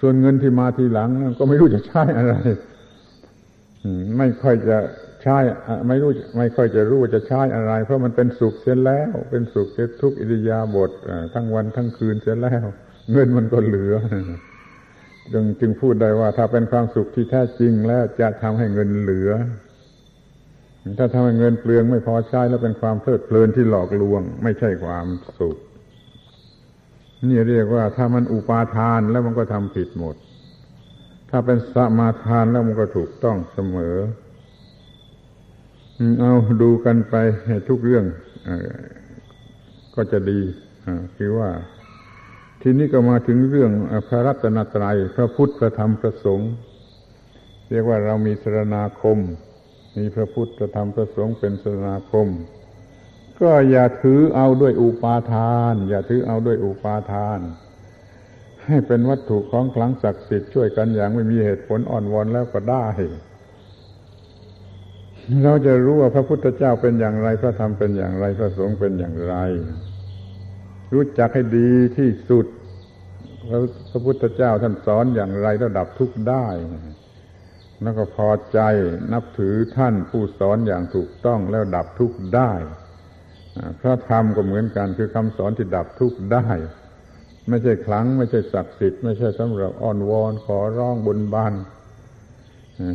[SPEAKER 1] ส่วนเงินที่มาทีหลังก็ไม่รู้จะใช้อะไรไม่ค่อยจะ ใช้ไม่รู้ไม่ค่อยจะรู้ว่าจะใช้อะไร เพราะมันเป็นสุขเสียแล้ว เป็นสุขเสียทุกอิริยาบถทั้งวันทั้งคืนเสียแล้ว เงินมันก็เหลือจึงจึงพูดได้ว่า ถ้าเป็นความสุขที่แท้จริงแล้วจะทำให้เงินเหลือ ถ้าทำให้เงินเปลืองไม่พอใช้แล้วเป็นความเพลิดเพลินที่หลอกลวง ไม่ใช่ความสุข นี่เรียกว่าถ้ามันอุปาทานแล้วมันก็ทำผิดหมด ถ้าเป็นสมาทานแล้วมันก็ถูกต้องเสมอ เอาดูกันไปทุกเรื่องก็จะดีคือว่า ทีนี้ก็มาถึงเรื่องพระรัตนตรัย พระพุทธพระธรรมพระสงฆ์เรียกว่าเรามีสรนาคม มีพระพุทธพระธรรมพระสงฆ์เป็นสรนาคม ก็อย่าถือเอาด้วยอุปาทาน อย่าถือเอาด้วยอุปาทาน ให้เป็นวัตถุของคลังศักดิ์สิทธิ์ช่วยกันอย่างไม่มีเหตุผลอ่อนวอนแล้วก็ได้ เราจะรู้ว่าพระพุทธเจ้าเป็นอย่างไร พระธรรมเป็นอย่างไร พระสงฆ์เป็นอย่างไร รู้จักให้ดีที่สุด พระพุทธเจ้าท่านสอนอย่างไรระดับทุกได้แล้วก็พอใจนับถือท่านผู้สอนอย่างถูกต้องแล้วดับทุกข์ได้พระธรรมก็เหมือนกันคือคำสอนที่ดับทุกข์ได้ ไม่ใช่ครั้งไม่ใช่ศักดิ์สิทธิ์ไม่ใช่สำหรับอ้อนวอนขอร้องบนบาน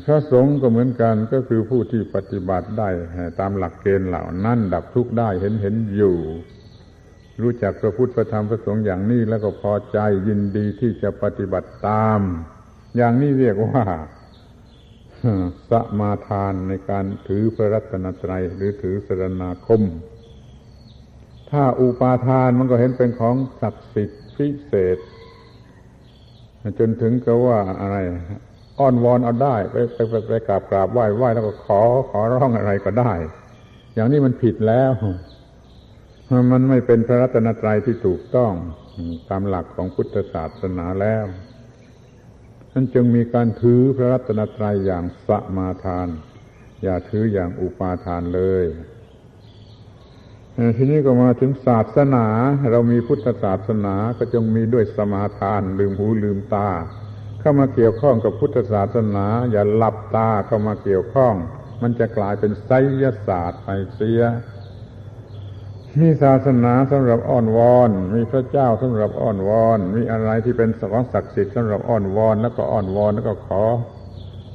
[SPEAKER 1] พระสงฆ์ก็เหมือนกันก็คือผู้ที่ปฏิบัติได้ตามหลักเกณฑ์เหล่านั้นดับทุกข์ได้เห็นเห็นอยู่ รู้จักพระพุทธพระธรรมพระสงฆ์อย่างนี้แล้วก็พอใจยินดีที่จะปฏิบัติตาม อย่างนี้เรียกว่าสมาทานในการถือพระรัตนตรัยหรือถือสรณาคม ถ้าอุปาทานมันก็เห็นเป็นของศักดิ์สิทธิ์พิเศษ จนถึงกับว่าอะไร อ้อนวอนเอาได้ ไปไปไปไปกราบกราบไหว้ไหว้แล้วก็ขอขอร้องอะไรก็ได้ อย่างนี้มันผิดแล้วมันไม่เป็นพระรัตนตรัยที่ถูกต้องตามหลักของพุทธศาสนาแล้วนั้นจึงมีการถือพระรัตนตรัยอย่างสมาทาน อย่าถืออย่างอุปาทานเลยทีนี้ก็มาถึงศาสนา เรามีพุทธศาสนาก็จงมีด้วยสมาทาน ลืมหูลืมตา เข้ามาเกี่ยวข้องกับพุทธศาสนา อย่าหลับตาเข้ามาเกี่ยวข้อง มันจะกลายเป็นไสยศาสตร์ไปเสีย มีศาสนาสำหรับอ้อนวอน มีพระเจ้าสำหรับอ้อนวอน มีอะไรที่เป็นของศักดิ์สิทธิ์สำหรับอ้อนวอน แล้วก็อ้อนวอนแล้วก็ขอ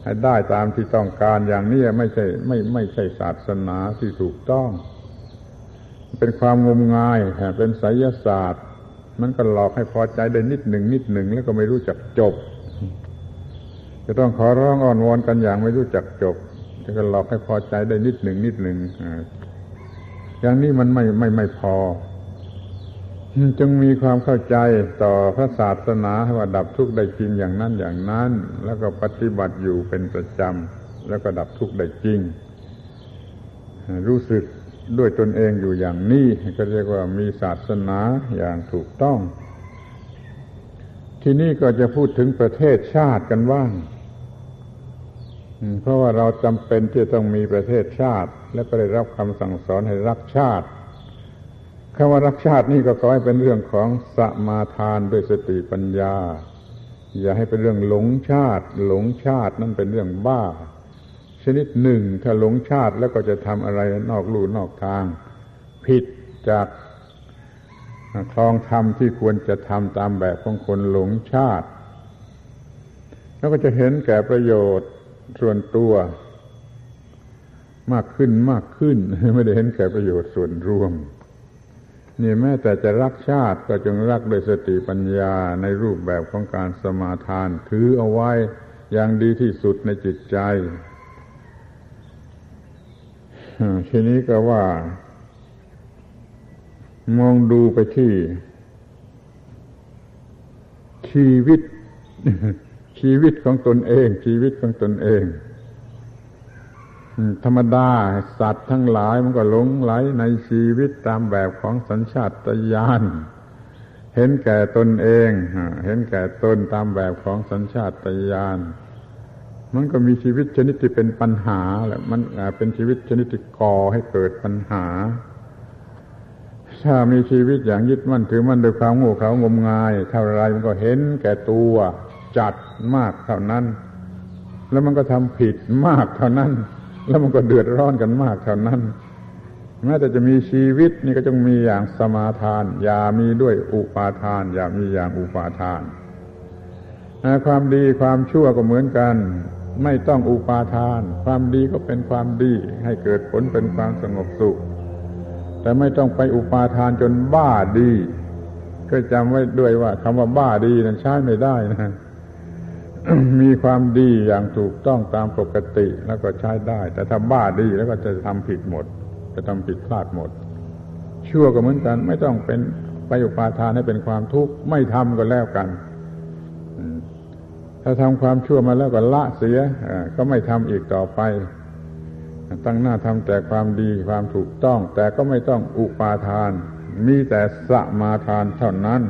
[SPEAKER 1] ให้ได้ตามที่ต้องการอย่างนี้ไม่ใช่ไม่ไม่ใช่ศาสนาที่ถูกต้อง เป็นความงมงายเป็นไสยศาสตร์มันก็หลอกให้พอใจได้นิดหนึ่งนิดหนึ่งแล้วก็ไม่รู้จักจบ จะต้องขอร้องอ้อนวอนกันอย่างไม่รู้จักจบจะก็หลอกให้พอใจได้นิดหนึ่งนิดหนึ่งอย่างนี้มันไม่ไม่ไม่พอ จึงมีความเข้าใจต่อพระศาสนาว่าดับทุกข์ได้จริงอย่างนั้นอย่างนั้น แล้วก็ปฏิบัติอยู่เป็นประจำแล้วก็ดับทุกข์ได้จริง รู้สึกด้วยตนเองอยู่อย่างนี้ก็เรียกว่ามีศาสนาอย่างถูกต้อง ที่นี่ก็จะพูดถึงประเทศชาติกันว่างเพราะว่าเราจำเป็นที่ต้องมีประเทศชาติ และก็ได้รับคำสั่งสอนให้รักชาติคำว่ารักชาตินี่ก็ขอให้เป็นเรื่องของสมาทานด้วยสติปัญญา อย่าให้เป็นเรื่องหลงชาติ หลงชาตินั่นเป็นเรื่องบ้า ชนิดหนึ่งถ้าหลงชาติแล้วก็จะทำอะไรนอกลู่นอกทาง ผิดจาก คลองธรรมที่ควรจะทำตามแบบของคนหลงชาติ แล้วก็จะเห็นแก่ประโยชน์ส่วนตัว มากขึ้นมากขึ้น ไม่ได้เห็นแก่ประโยชน์ส่วนรวม นี่แม้แต่จะรักชาติก็จงรักโดยสติปัญญาในรูปแบบของการสมาทาน ถือเอาไว้อย่างดีที่สุดในจิตใจทีนี้ก็ว่า มองดูไปที่ ชีวิต ชีวิตของตนเอง ชีวิตของตนเองธรรมดาสัตว์ทั้งหลายมันก็หลงไหลในชีวิตตามแบบของสัญชาตญาณเห็นแก่ตนเองเห็นแก่ตนตามแบบของสัญชาตญาณมันก็มีชีวิตชนิดที่เป็นปัญหาแหละมันเป็นชีวิตชนิดที่ก่อให้เกิดปัญหา ถ้ามีชีวิตอย่างยึดมั่นถือมั่นด้วยความโง่เขลางมงาย เท่าไรมันก็เห็นแก่ตัวจัดมากเท่านั้น แล้วมันก็ทำผิดมากเท่านั้น แล้วมันก็เดือดร้อนกันมากเท่านั้นแม้แต่จะมีชีวิตนี่ก็จงมีอย่างสมาทาน อย่ามีด้วยอุปาทาน อย่ามีอย่างอุปาทาน ความดีความชั่วก็เหมือนกัน ไม่ต้องอุปาทาน ความดีก็เป็นความดี ให้เกิดผลเป็นความสงบสุข แต่ไม่ต้องไปอุปาทานจนบ้าดีก็จำไว้ด้วยว่าคำว่าบ้าดีนั้นใช้ไม่ได้นะ มีความดีอย่างถูกต้องตามปกติแล้วก็ใช้ได้ แต่ถ้าบ้าดีแล้วก็จะทำผิดหมด จะทำผิดพลาดหมด ชั่วก็เหมือนกัน ไม่ต้องเป็นไปอุปาทานให้เป็นความทุกข์ไม่ทำก็แล้วกันถ้าทำความชั่วมาแล้วก็ละเสียก็ไม่ทำอีกต่อไป ตั้งหน้าทำแต่ความดีความถูกต้อง แต่ก็ไม่ต้องอุปาทาน มีแต่สมาทานเท่านั้น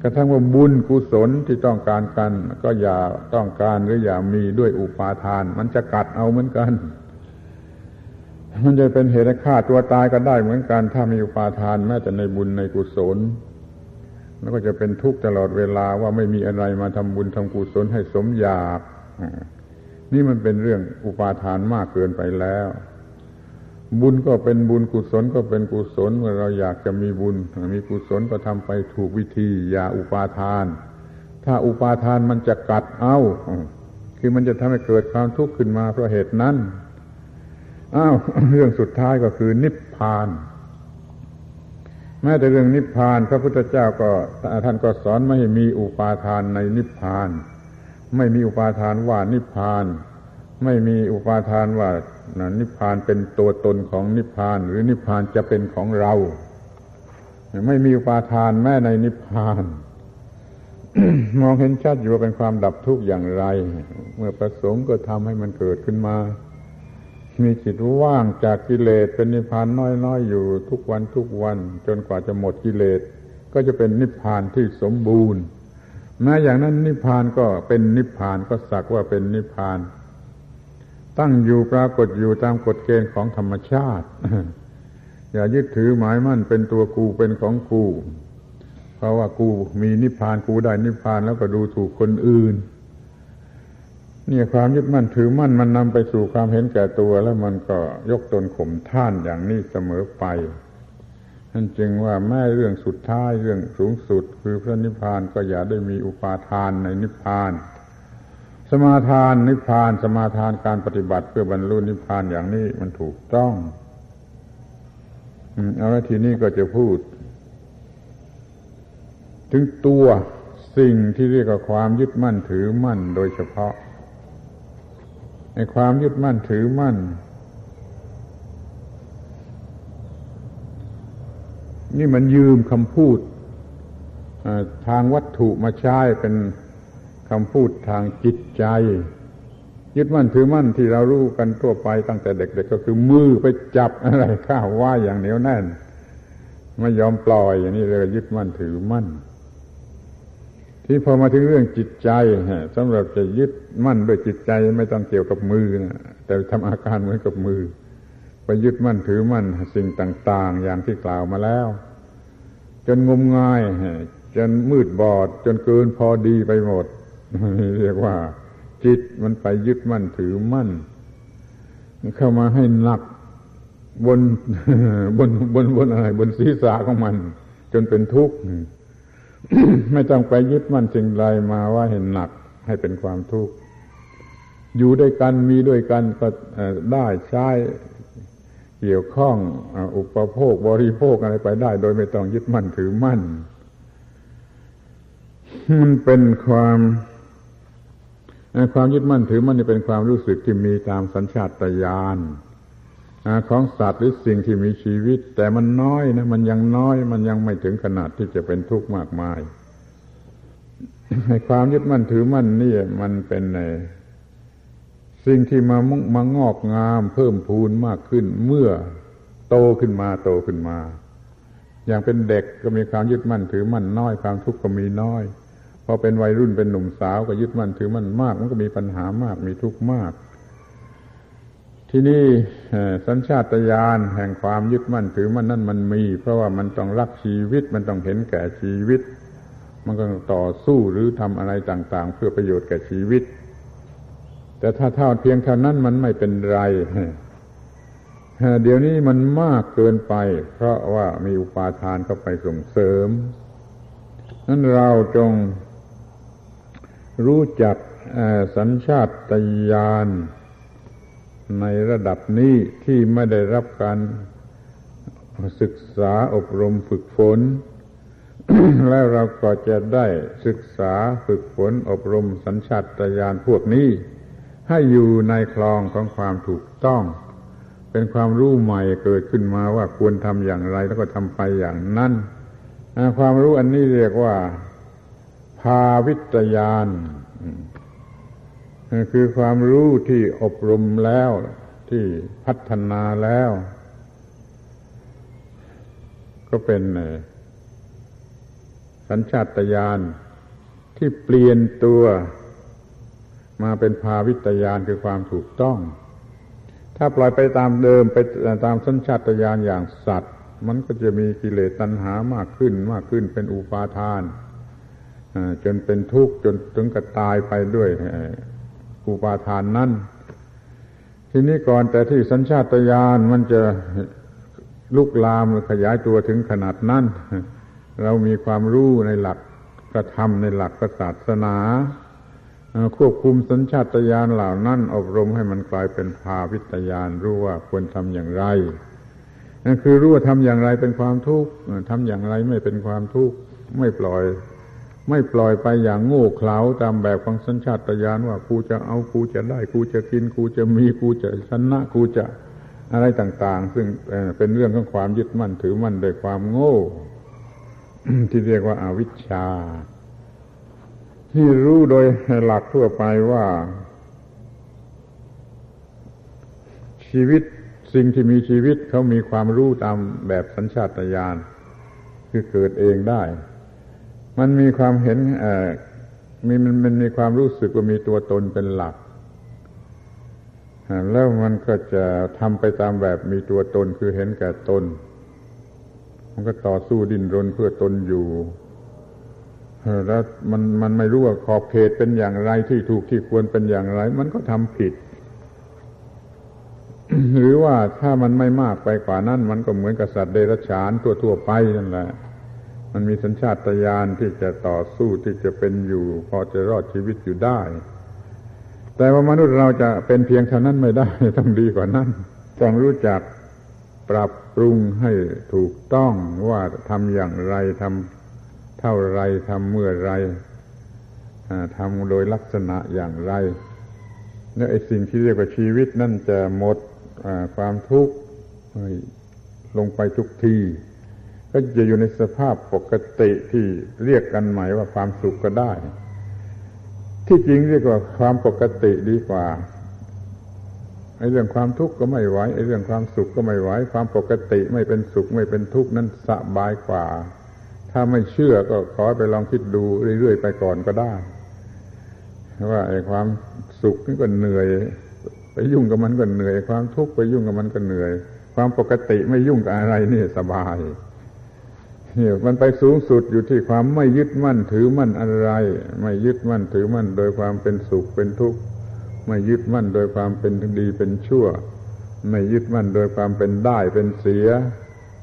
[SPEAKER 1] กระทั่งว่าบุญกุศลที่ต้องการกัน ก็อย่าต้องการหรืออย่ามีด้วยอุปาทาน มันจะกัดเอาเหมือนกัน มันจะเป็นเหตุฆ่าตัวตายก็ได้เหมือนกัน ถ้ามีอุปาทานแม้แต่ในบุญในกุศลแล้วก็จะเป็นทุกข์ตลอดเวลาว่าไม่มีอะไรมาทำบุญทำกุศลให้สมอยาก นี่มันเป็นเรื่องอุปาทานมากเกินไปแล้ว บุญก็เป็นบุญกุศลก็เป็นกุศลเมื่อเราอยากจะมีบุญ มีกุศลก็ทำไปถูกวิธี อย่าอุปาทาน ถ้าอุปาทานมันจะกัดเอาคือมันจะทำให้เกิดความทุกข์ขึ้นมาเพราะเหตุนั้นอ้าวเรื่องสุดท้ายก็คือนิพพานแม้แต่เรื่องนิพพาน พระพุทธเจ้าก็ท่านก็สอนไม่ให้มีอุปาทานในนิพพาน ไม่มีอุปาทานว่านิพพาน ไม่มีอุปาทานว่านิพพานเป็นตัวตนของนิพพาน หรือนิพพานจะเป็นของเรา ไม่มีอุปาทานแม้ในนิพพานมองเห็นชัดอยู่ว่าเป็นความดับทุกข์อย่างไร เมื่อประสงค์ก็ทำให้มันเกิดขึ้นมา มีจิตว่างจากกิเลสเป็นนิพพานน้อยๆอยู่ทุกวันทุกวัน จนกว่าจะหมดกิเลสก็จะเป็นนิพพานที่สมบูรณ์ แม้อย่างนั้นนิพพานก็เป็นนิพพานก็สักว่าเป็นนิพพาน ตั้งอยู่ปรากฏอยู่ตามกฎเกณฑ์ของธรรมชาติ อย่ายึดถือหมายมั่นเป็นตัวกูเป็นของกู เพราะว่ากูมีนิพพานกูได้นิพพานแล้วก็ดูถูกคนอื่นเนี่ยความยึดมั่นถือมั่นมันนำไปสู่ความเห็นแก่ตัว แล้วมันก็ยกตนข่มท่านอย่างนี้เสมอไป นั่นจึงว่าแม่เรื่องสุดท้ายเรื่องสูงสุด คือพระนิพพานก็อย่าได้มีอุปาทานในนิพพาน สมาทานนิพพาน สมาทานการปฏิบัติเพื่อบรรลุนิพพานอย่างนี้มันถูกต้องเอาละทีนี้ก็จะพูด ถึงตัวสิ่งที่เรียกว่าความยึดมั่นถือมั่นโดยเฉพาะในความยึดมั่นถือมั่น นี่มันยืมคำพูดทางวัตถุมาใช้เป็นคำพูดทางจิตใจ ยึดมั่นถือมั่นที่เรารู้กันทั่วไปตั้งแต่เด็กๆก็คือมือไปจับอะไรข้าวว่าอย่างเหนียวแน่น ไม่ยอมปล่อยอย่างนี้เลยยึดมั่นถือมั่น ที่พอมาถึงเรื่องจิตใจสำหรับจะยึดมั่นด้วยจิตใจไม่ต้องเกี่ยวกับมือนะแต่ทำอาการเหมือนกับมือ ไปยึดมั่นถือมั่นสิ่งต่าง ๆ อย่างที่กล่าวมาแล้ว จนงมงาย จนมืดบอด จนเกินพอดีไปหมดเรียกว่า จิตมันไปยึดมั่นถือมั่น เข้ามาให้หนักบนบนบนบนอะไร บนศีรษะของมัน จนเป็นทุกข์ไม่ต้องไปยึดมั่นสิ่งใดมาว่าเห็นหนักให้เป็นความทุกข์อยู่ด้วยกันมีด้วยกันก็ได้ใช้ เกี่ยวข้องอุปโภคบริโภคอะไรไปได้ โดยไม่ต้องยึดมั่นถือมั่น มันเป็นความความยึดมั่นถือมั่นนี่เป็นความรู้สึกที่มีตามสัญชาตญาณของสัตว์หรือสิ่งที่มีชีวิต แต่มันน้อยนะ มันยังน้อย มันยังไม่ถึงขนาดที่จะเป็นทุกข์มากมายความยึดมั่นถือมั่นนี่มันเป็นใน สิ่งที่มามุมางอกงามเพิ่มพูนมากขึ้น เมื่อโตขึ้นมาโตขึ้นมา อย่างเป็นเด็กก็มีความยึดมั่นถือมั่นน้อยความทุกข์ก็มีน้อยพอเป็นวัยรุ่นเป็นหนุ่มสาวก็ยึดมั่นถือมั่นมาก มันก็มีปัญหามากมีทุกข์มาก ที่นี่สัญชาตญาณแห่งความยึดมั่นถือมั่นนั่นมันมี เพราะว่ามันต้องรักชีวิตมันต้องเห็นแก่ชีวิต มันก็ต่อสู้หรือทำอะไรต่าง ๆ เพื่อประโยชน์แก่ชีวิต แต่ถ้าเท่าเพียงเท่านั้นมันไม่เป็นไร เดี๋ยวนี้มันมากเกินไป เพราะว่ามีอุปาทานเข้าไปส่งเสริม นั้นเราจงรู้จักสัญชาตญาณในระดับนี้ที่ไม่ได้รับการศึกษาอบรมฝึกฝน แล้วเราก็จะได้ศึกษาฝึกฝนอบรมสัญชาตญาณพวกนี้ ให้อยู่ในคลองของความถูกต้อง เป็นความรู้ใหม่เกิดขึ้นมาว่าควรทำอย่างไรแล้วก็ทำไปอย่างนั้นความรู้อันนี้เรียกว่า ภาวิตยานคือความรู้ที่อบรมแล้วที่พัฒนาแล้ว ก็เป็นสัญชาตญาณที่เปลี่ยนตัว มาเป็นภาวิตญาณคือความถูกต้อง ถ้าปล่อยไปตามเดิมไปตามสัญชาตญาณอย่างสัตว์ มันก็จะมีกิเลสตัณหามากขึ้นมากขึ้นเป็นอุปาทานจนเป็นทุกข์จนถึงกับตายไปด้วยอุปาทานนั้นทีนี้ก่อนแต่ที่สัญชาตญาณมันจะลุกลามขยายตัวถึงขนาดนั้น เรามีความรู้ในหลักกระทำในหลักศาสนา ควบคุมสัญชาตญาณเหล่านั้น อบรมให้มันกลายเป็นภาวิตญาณรู้ว่าควรทำอย่างไรนั่นคือรู้ว่าทำอย่างไรเป็นความทุกข์ทำอย่างไรไม่เป็นความทุกข์ไม่ปล่อย ไม่ปล่อยไปอย่างโง่เขลาตามแบบของสัญชาตญาณว่ากูจะเอากูจะได้กูจะกินกูจะมีกูจะชนะกูจะอะไรต่าง ๆ ซึ่งเป็นเรื่องของความยึดมั่นถือมั่นโดยความโง่ ที่เรียกว่าอาวิชชา ที่รู้โดยหลักทั่วไปว่า ชีวิตสิ่งที่มีชีวิตเขามีความรู้ตามแบบสัญชาตญาณคือเกิดเองได้ มันมีความเห็นมีมันมันมีความรู้สึกว่ามีตัวตนเป็นหลัก แล้วมันก็จะทำไปตามแบบมีตัวตนคือเห็นแก่ตน มันก็ต่อสู้ดิ้นรนเพื่อตนอยู่ แล้วมันมันไม่รู้ว่าขอบเขตเป็นอย่างไรที่ถูกที่ควรเป็นอย่างไร มันก็ทำผิด หรือว่าถ้ามันไม่มากไปกว่านั้น มันก็เหมือนกับสัตว์เดรัจฉานทั่วๆไปนั่นแหละมันมีสัญชาตญาณที่จะต่อสู้ที่จะเป็นอยู่ พอจะรอดชีวิตอยู่ได้ แต่ว่ามนุษย์เราจะเป็นเพียงเท่านั้นไม่ได้ต้องดีกว่านั้นต้องรู้จักปรับปรุงให้ถูกต้องว่าทำอย่างไรทำ เท่าไรทำเมื่อไรทำโดยลักษณะอย่างไรเนี่ยไอ้สิ่งที่เรียกว่าชีวิตนั่นจะหมดความทุกข์ลงไปทุกที ก็จะอยู่ในสภาพปกติที่เรียกกันใหม่ว่าความสุขก็ได้ ที่จริงเรียกว่าความปกติดีกว่าไอ้เรื่องความทุกข์ก็ไม่ไหวไอ้เรื่องความสุขก็ไม่ไหวความปกติไม่เป็นสุขไม่เป็นทุกข์นั้นสบายกว่า ถ้าไม่เชื่อก็ขอไปลองคิดดูเรื่อยๆไปก่อนก็ได้ว่าไอ้ความสุขนี่ก็เหนื่อย ไปยุ่งกับมันก็เหนื่อย ความทุกข์ไปยุ่งกับมันก็เหนื่อย ความปกติไม่ยุ่งกับอะไรนี่สบายเนี่ยมันไปสูงสุดอยู่ที่ความไม่ยึดมั่นถือมั่นอะไร ไม่ยึดมั่นถือมั่น โดยความเป็นสุขเป็นทุกข์ไม่ยึดมั่นโดยความเป็นดีเป็นชั่ว ไม่ยึดมั่นโดยความเป็นได้เป็นเสีย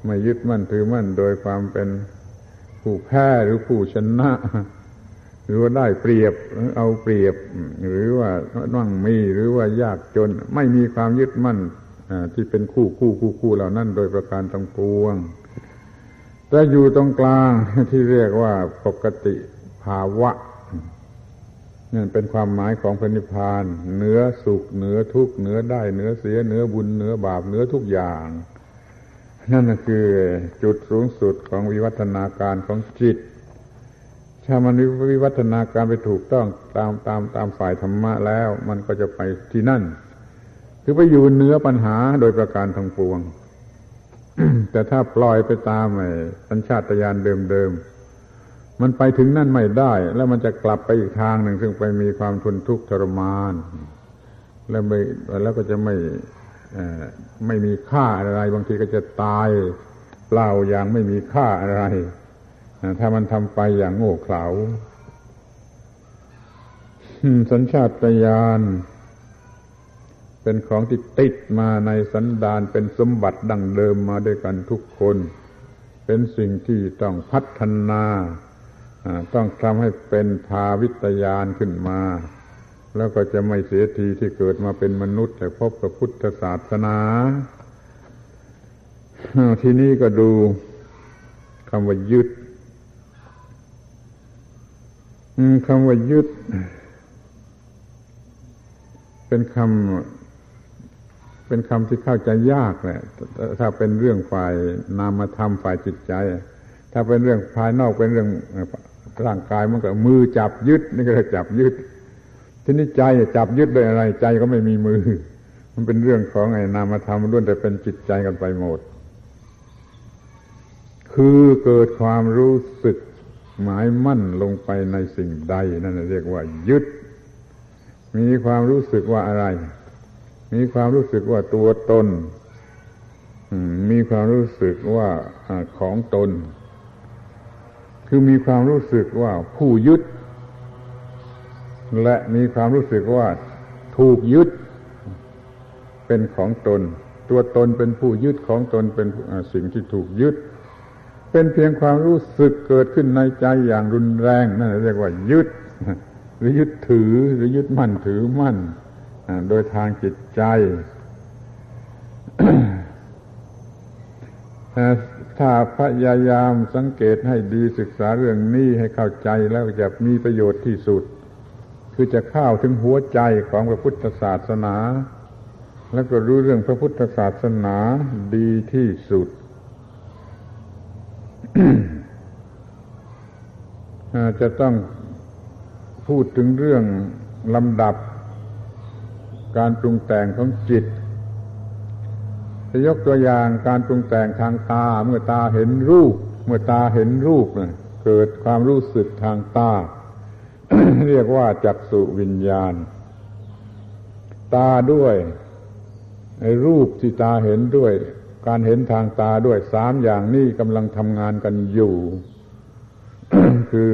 [SPEAKER 1] ไม่ยึดมั่นถือมั่นโดยความเป็น ผู้แพ้หรือผู้ชนะ หรือว่าได้เปรียบเอาเปรียบ หรือว่านั่งมีหรือว่ายากจน ไม่มีความยึดมั่นที่เป็นคู่คู่คู่คู่เหล่านั้นโดยประการทั้งปวงแต่อยู่ตรงกลางที่เรียกว่าปกติภาวะนั่นเป็นความหมายของพระนิพพานเหนือสุขเหนือทุกข์เหนือได้เหนือเสียเหนือบุญเหนือบาปเหนือทุกอย่าง นั่นคือจุดสูงสุดของวิวัฒนาการของจิต ถ้ามันวิวัฒนาการไปถูกต้องตามตามตามฝ่ายธรรมะแล้ว มันก็จะไปที่นั่น คือไปอยู่เนื้อปัญหาโดยประการทั้งปวง แต่ถ้าปล่อยไปตามไอ้สัญชาตญาณเดิมๆ มันไปถึงนั่นไม่ได้ แล้วมันจะกลับไปอีกทางหนึ่งซึ่งไปมีความทุนทุกข์ทรมาน แล้วไม่แล้วก็จะไม่ ไม่มีค่าอะไร บางทีก็จะตายเปล่าอย่างไม่มีค่าอะไร ถ้ามันทำไปอย่างโง่เขลาสัญชาตญาณเป็นของที่ติดมาในสันดานเป็นสมบัติดั้งเดิมมาด้วยกันทุกคน เป็นสิ่งที่ต้องพัฒนา ต้องทำให้เป็นภาวิตยานขึ้นมา แล้วก็จะไม่เสียทีที่เกิดมาเป็นมนุษย์แต่พบกับพุทธศาสนาที่นี่ก็ดูคำว่ายึดคำว่ายึด เป็นคำเป็นคำที่เข้าใจยากแหละถ้าเป็นเรื่องฝ่ายนามธรรมฝ่ายจิตใจ ถ้าเป็นเรื่องภายนอกเป็นเรื่องร่างกายมันก็มือจับยึดนี่ก็จะจับยึด ทีนี้ใจจับยึดด้วยอะไร ใจก็ไม่มีมือ มันเป็นเรื่องของไอ้นามธรรมล้วนแต่เป็นจิตใจกันไปหมด คือเกิดความรู้สึกหมายมั่นลงไปในสิ่งใด นั่นเรียกว่า ยึด มีความรู้สึกว่าอะไร มีความรู้สึกว่าตัวตนมีความรู้สึกว่าของตน คือมีความรู้สึกว่าผู้ยึด และมีความรู้สึกว่าถูกยึดเป็นของตน ตัวตนเป็นผู้ยึดของตนเป็นสิ่งที่ถูกยึด เป็นเพียงความรู้สึกเกิดขึ้นในใจอย่างรุนแรงนั่นเรียกว่ายึด หรือยึดถือหรือยึดมั่นถือมั่นโดยทางจิตใจถ้าพยายามสังเกตให้ดีศึกษาเรื่องนี้ให้เข้าใจแล้วจะมีประโยชน์ที่สุด คือจะเข้าถึงหัวใจของพระพุทธศาสนา แล้วก็รู้เรื่องพระพุทธศาสนาดีที่สุดจะต้องพูดถึงเรื่องลำดับ การปรุงแต่งของจิต จะยกตัวอย่างการปรุงแต่งทางตา เมื่อตาเห็นรูป เมื่อตาเห็นรูปเกิดความรู้สึกทางตา เรียกว่าจักสุวิญญาณ ตาด้วยในรูปที่ตาเห็นด้วย การเห็นทางตาด้วยสามอย่างนี้กำลังทำงานกันอยู่ คือ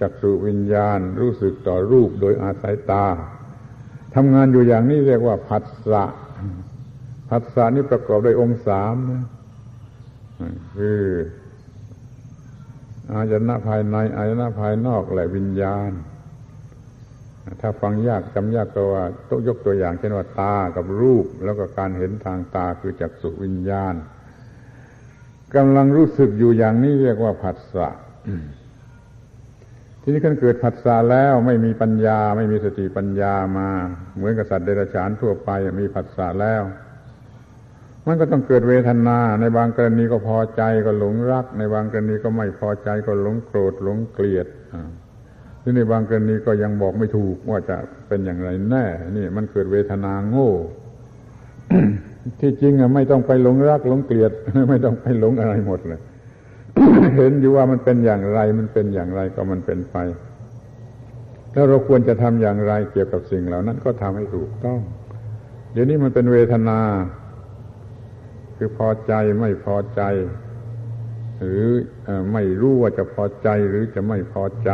[SPEAKER 1] จักสุวิญญาณรู้สึกต่อรูปโดยอาศัยตาทำงานอยู่อย่างนี้เรียกว่าผัสสะผัสสะนี้ประกอบด้วยองค์สามนะคือ อายนะภายในอายนะภายนอกและวิญญาณ ถ้าฟังยากจำยากก็ว่าต้องยกตัวอย่างเช่นว่าตากับรูป แล้วก็การเห็นทางตาคือจักสุวิญญาณกำลังรู้สึกอยู่อย่างนี้เรียกว่าผัสสะทีนี้ขันเกิดผัสสะแล้วไม่มีปัญญา ไม่มีสติปัญญามา เหมือนกับสัตว์เดรัจฉานทั่วไปมีผัสสะแล้ว มันก็ต้องเกิดเวทนา ในบางกรณีก็พอใจก็หลงรัก ในบางกรณีก็ไม่พอใจก็หลงโกรธหลงเกลียดหรือในบางกรณีก็ยังบอกไม่ถูกว่าจะเป็นอย่างไรแน่ นี่ มันเกิดเวทนาโง่ ที่จริงอะไม่ต้องไปหลงรักหลงเกลียด ไม่ต้องไปหลงอะไรหมดเลยเห็นอยู่ว่ามันเป็นอย่างไร มันเป็นอย่างไรก็มันเป็นไป แล้วเราควรจะทำอย่างไรเกี่ยวกับสิ่งเหล่านั้นก็ทำให้ถูกต้อง เดี๋ยวนี้มันเป็นเวทนา คือพอใจไม่พอใจ หรือไม่รู้ว่าจะพอใจหรือจะไม่พอใจ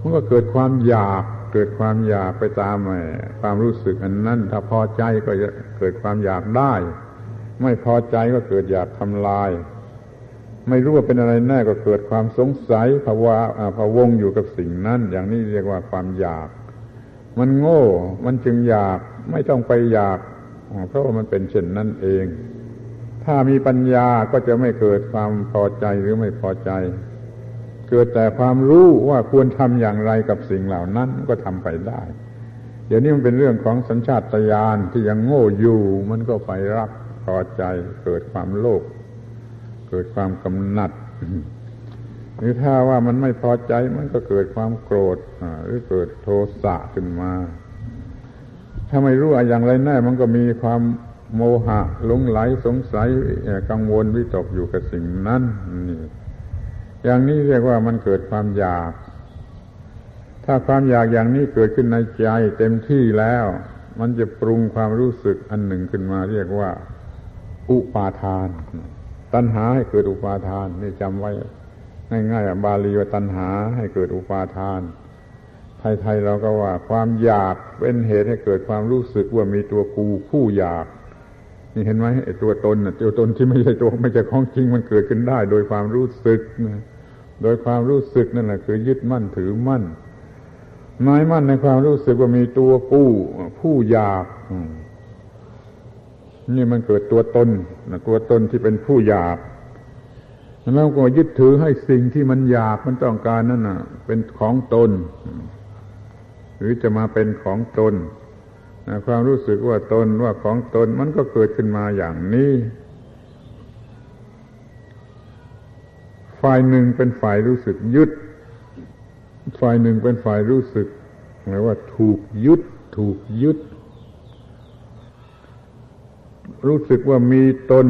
[SPEAKER 1] มันก็เกิดความอยากเกิดความอยากไปตามความรู้สึกอันนั้น ถ้าพอใจก็จะเกิดความอยากได้ ไม่พอใจก็เกิดอยากทำลาย ไม่รู้ว่าเป็นอะไรแน่ก็เกิดความสงสัยภาวะภาวงอยู่กับสิ่งนั้น อย่างนี้เรียกว่าความอยาก มันโง่ มันจึงอยากไม่ต้องไปอยากเพราะว่ามันเป็นเช่นนั้นเอง ถ้ามีปัญญาก็จะไม่เกิดความพอใจหรือไม่พอใจ เกิดแต่ความรู้ว่าควรทำอย่างไรกับสิ่งเหล่านั้นก็ทำไปได้ เดี๋ยวนี้มันเป็นเรื่องของสัญชาตญาณที่ยังโง่อยู่ มันก็ไปรักพอใจ เกิดความโลภเกิดความกำหนัดหรือถ้าว่ามันไม่พอใจมันก็เกิดความโกรธหรือเกิดโทสะขึ้นมา ถ้าไม่รู้อะไรอย่างไรแน่มันก็มีความ โมหะหลงไหลสงสัยกังวลวิตกอยู่กับสิ่งนั้นนี่อย่างนี้เรียกว่ามันเกิดความอยาก ถ้าความอยากอย่างนี้เกิดขึ้นในใจเต็มที่แล้ว มันจะปรุงความรู้สึกอันหนึ่งขึ้นมา เรียกว่า อุปาทาน ตัณหาให้เกิดอุปาทานนี่จำไว้ ง่ายๆบาลีว่าตัณหาให้เกิดอุปาทาน ไทยๆเราก็ว่า ความอยากเป็นเหตุให้เกิดความรู้สึกว่ามีตัวกูผู้อยาก นี่เห็นไหมไอ้ตัวตนตัวตนที่ไม่ใช่ตัวไม่ใช่ของจริงมันเกิดขึ้นได้ โดยความรู้สึกโดยความรู้สึกนั่นแหละคือยึดมั่นถือมั่นหมายมั่นในความรู้สึกว่ามีตัวกู้ผู้อยากนี่มันเกิดตัวตนตัวตนที่เป็นผู้อยากแล้วก็ยึดถือให้สิ่งที่มันอยากมันต้องการนั่นน่ะ เป็นของตน หรือจะมาเป็นของตน ความรู้สึกว่าตนว่าของตนมันก็เกิดขึ้นมาอย่างนี้ ฝ่ายหนึ่งเป็นฝ่ายรู้สึกยึด ฝ่ายหนึ่งเป็นฝ่ายรู้สึกหมายว่าถูกยึด ถูกยึด รู้สึกว่ามีตน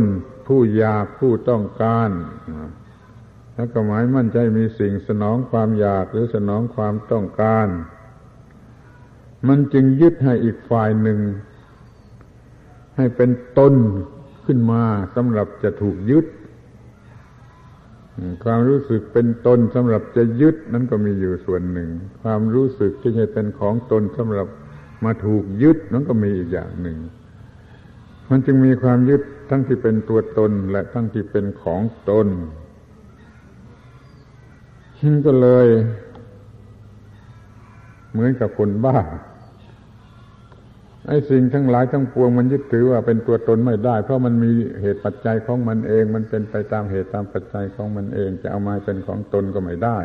[SPEAKER 1] ผู้อยากผู้ต้องการแล้วก็หมายมั่นใจมีสิ่งสนองความอยากหรือสนองความต้องการ มันจึงยึดให้อีกฝ่ายหนึ่ง ให้เป็นตนขึ้นมาสำหรับจะถูกยึด ความรู้สึกเป็นตนสำหรับจะยึดนั้นก็มีอยู่ส่วนหนึ่ง ความรู้สึกที่จะเป็นของตนสำหรับมาถูกยึดนั่นก็มีอีกอย่างหนึ่ง มันจึงมีความยึดทั้งที่เป็นตัวตนและทั้งที่เป็นของตนก็เลย เหมือนกับคนบ้า ไอ้สิ่งทั้งหลายทั้งปวงมันยึดถือว่าเป็นตัวตนไม่ได้ เพราะมันมีเหตุปัจจัยของมันเอง มันเป็นไปตามเหตุตามปัจจัยของมันเอง จะเอามาเป็นของตนก็ไม่ได้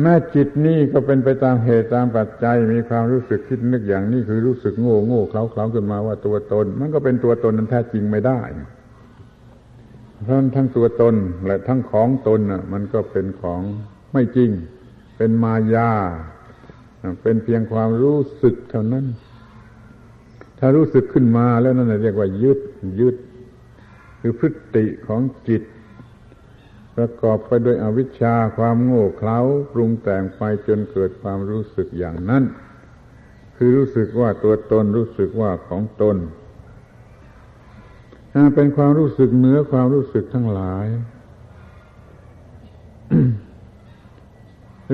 [SPEAKER 1] แม้จิตนี่ก็เป็นไปตามเหตุตามปัจจัย มีความรู้สึกคิดนึกอย่างนี้คือรู้สึกโง่โง่เคล้าเคล้าขึ้นมาว่าตัวตน มันก็เป็นตัวตนนั้นแท้จริงไม่ได้ เพราะทั้งตัวตนและทั้งของตนน่ะมันก็เป็นของไม่จริง เป็นมายา เป็นเพียงความรู้สึกเท่านั้น ถ้ารู้สึกขึ้นมาแล้วนั่นเรียกว่ายึดยึดคือพฤติของจิต ประกอบไปด้วยอวิชชาความโง่เขลาปรุงแต่งไปจนเกิดความรู้สึกอย่างนั้น คือรู้สึกว่าตัวตนรู้สึกว่าของตนเป็นความรู้สึกเหนือความรู้สึกทั้งหลาย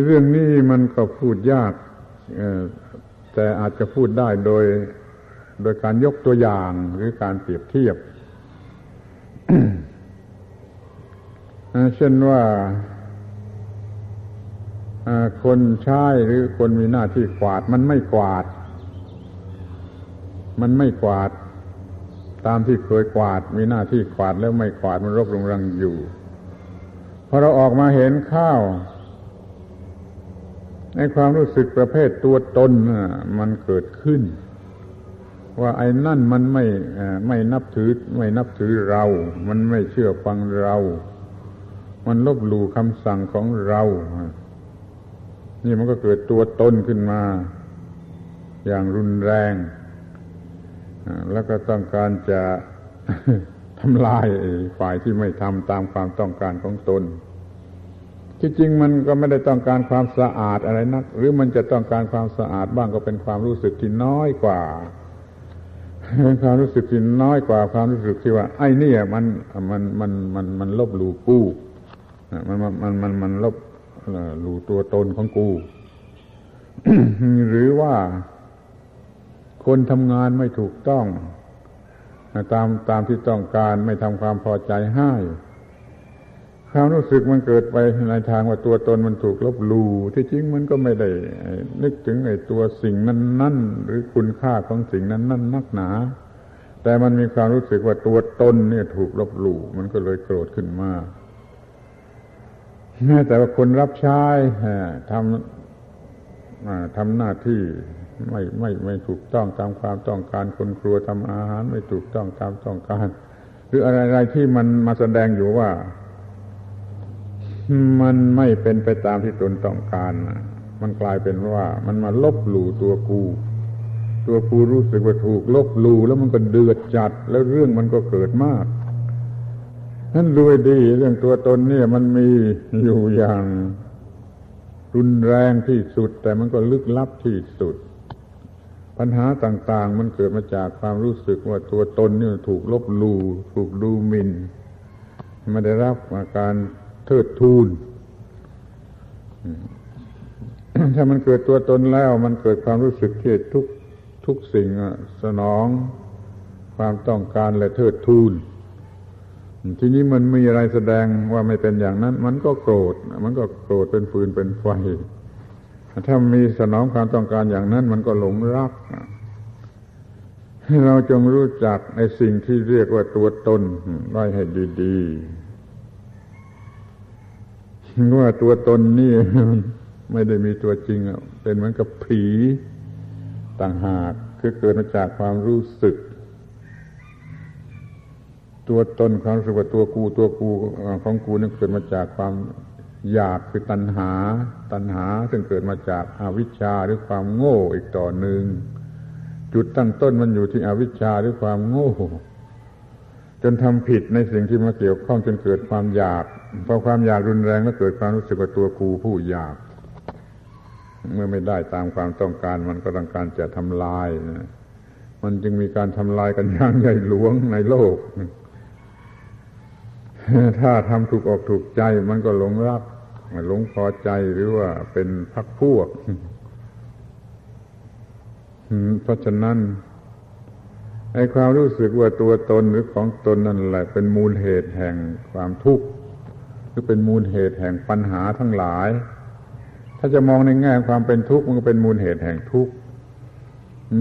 [SPEAKER 1] เรื่องนี้มันก็พูดยาก แต่อาจจะพูดได้โดย โดยการยกตัวอย่างหรือการเปรียบเทียบเช่นว่าคนใช้หรือคนมีหน้าที่กวาด มันไม่กวาด มันไม่กวาด ตามที่เคยกวาด มีหน้าที่กวาดแล้วไม่กวาดมันรบรุงรังอยู่พอเราออกมาเห็นข้าว ในความรู้สึกประเภทตัวตนมันเกิดขึ้น ว่าไอ้นั่นมันไม่ไม่นับถือไม่นับถือเรา มันไม่เชื่อฟังเรา มันลบหลู่คำสั่งของเรา นี่มันก็เกิดตัวตนขึ้นมา อย่างรุนแรง แล้วก็ต้องการจะทำลายฝ่ายที่ไม่ทำตามความต้องการของตน ที่จริงมันก็ไม่ได้ต้องการความสะอาดอะไรนัก หรือมันจะต้องการความสะอาดบ้างก็เป็นความรู้สึกที่น้อยกว่าเป็นความรู้สึกที่น้อยกว่า ความรู้สึกที่ว่า ไอ้นี่มันมันมันมันมันลบหลู่กู้มันมันมันมันลบหลู่ตัวตนของกูหรือว่าคนทำงานไม่ถูกต้อง ตามตามที่ต้องการไม่ทำความพอใจให้ ความรู้สึกมันเกิดไปในทางว่าตัวตนมันถูกลบลูที่จริงมันก็ไม่ได้นึกถึงไอ้ตัวสิ่งนั้นนั่นหรือคุณค่าของสิ่งนั้นนั่นนักหนา แต่มันมีความรู้สึกว่าตัวตนเนี่ยถูกลบลูมันก็เลยโกรธขึ้นมาแต่ว่าคนรับใช้ทำทำหน้าที่ไม่ไม่ไม่ถูกต้องตามความต้องการคนครัวทำอาหารไม่ถูกต้องตามต้องการ หรืออะไรๆที่มันมาแสดงอยู่ว่า มันไม่เป็นไปตามที่ตนต้องการ มันกลายเป็นว่า มันมาลบหลู่ตัวกู ตัวกูรู้สึกว่าถูก ลบหลู่แล้วมันก็เดือดจัด แล้วเรื่องมันก็เกิดมากนั่นดูดีเรื่องตัวตนเนี่ย มันมีอยู่อย่างรุนแรงที่สุด แต่มันก็ลึกลับที่สุด ปัญหาต่างๆ มันเกิดมาจากความรู้สึกว่าตัวตนนี่ถูกลบหลู่ถูกดูหมิน่นไม่ได้รับาการ เทิดทูนถ้ามันเกิดตัวตนแล้วมันเกิดความรู้สึกที่ทุกทุกสิ่งสนองความต้องการและเทิดทูนทีนี้มันมีอะไรแสดงว่าไม่เป็นอย่างนั้น มันก็โกรธ มันก็โกรธเป็นฟืนเป็นไฟถ้ามีสนองความต้องการอย่างนั้น มันก็หลงรักเราจงรู้จักในสิ่งที่เรียกว่าตัวตนไว้ให้ดี ๆ ว่าตัวตนนี่ไม่ได้มีตัวจริงเป็นเหมือนกับผีต่างหากคือเกิดมาจากความรู้สึก ตัวตนความรู้สึกว่าตัวกูตัวกูของกูนั่นเกิดมาจากความอยากคือตัณหา ตัณหาซึ่งเกิดมาจากอาวิชชาหรือความโง่อีกต่อหนึ่งจุดตั้งต้นมันอยู่ที่อวิชชาหรือความโง่ จนทำผิดในสิ่งที่มาเกี่ยวข้องจนเกิดความอยาก พอความอยากรุนแรงแล้วเกิดความรู้สึกว่าตัวกูผู้อยาก เมื่อไม่ได้ตามความต้องการมันก็ต้องการจะทำลายนะมันจึงมีการทำลายกันอย่างใหญ่หลวงในโลก ถ้าทำถูกออกถูกใจมันก็หลงรักหลงพอใจหรือว่าเป็นพักพวก เพราะฉะนั้นไอ้ความรู้สึกว่าตัวตนหรือของตนนั่นแหละเป็นมูลเหตุแห่งความทุกข์ หรือเป็นมูลเหตุแห่งปัญหาทั้งหลาย ถ้าจะมองในแง่ความเป็นทุกข์มันก็เป็นมูลเหตุแห่งทุกข์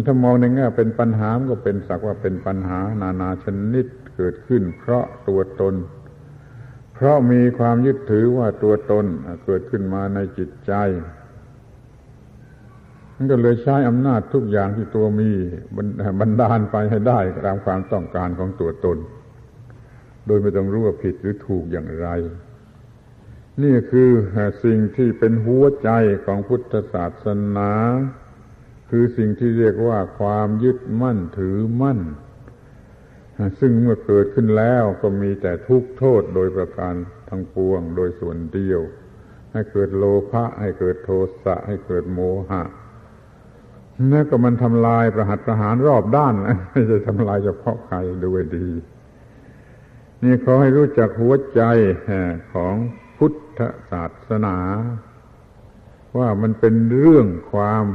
[SPEAKER 1] ถ้ามองในแง่เป็นปัญหามันก็เป็นสักว่าเป็นปัญหานานาชนิดเกิดขึ้น เพราะตัวตน เพราะมีความยึดถือว่าตัวตนเกิดขึ้นมาในจิตใจมันก็เลยใช้อำนาจทุกอย่างที่ตัวมีบันดาลไปให้ได้ตามความต้องการของตัวตน โดยไม่ต้องรู้ว่าผิดหรือถูกอย่างไร นี่คือสิ่งที่เป็นหัวใจของพุทธศาสนา คือสิ่งที่เรียกว่าความยึดมั่นถือมั่น ซึ่งเมื่อเกิดขึ้นแล้วก็มีแต่ทุกโทษโดยประการทั้งปวงโดยส่วนเดียว ให้เกิดโลภะให้เกิดโทสะให้เกิดโมหะนั่นก็มันทำลายประหัตประหารรอบด้านไม่ใช่ทำลายเฉพาะใครด้วยดี นี่ขอให้รู้จักหัวใจของ ธศาสนา ว่ามันเป็นเรื่องความ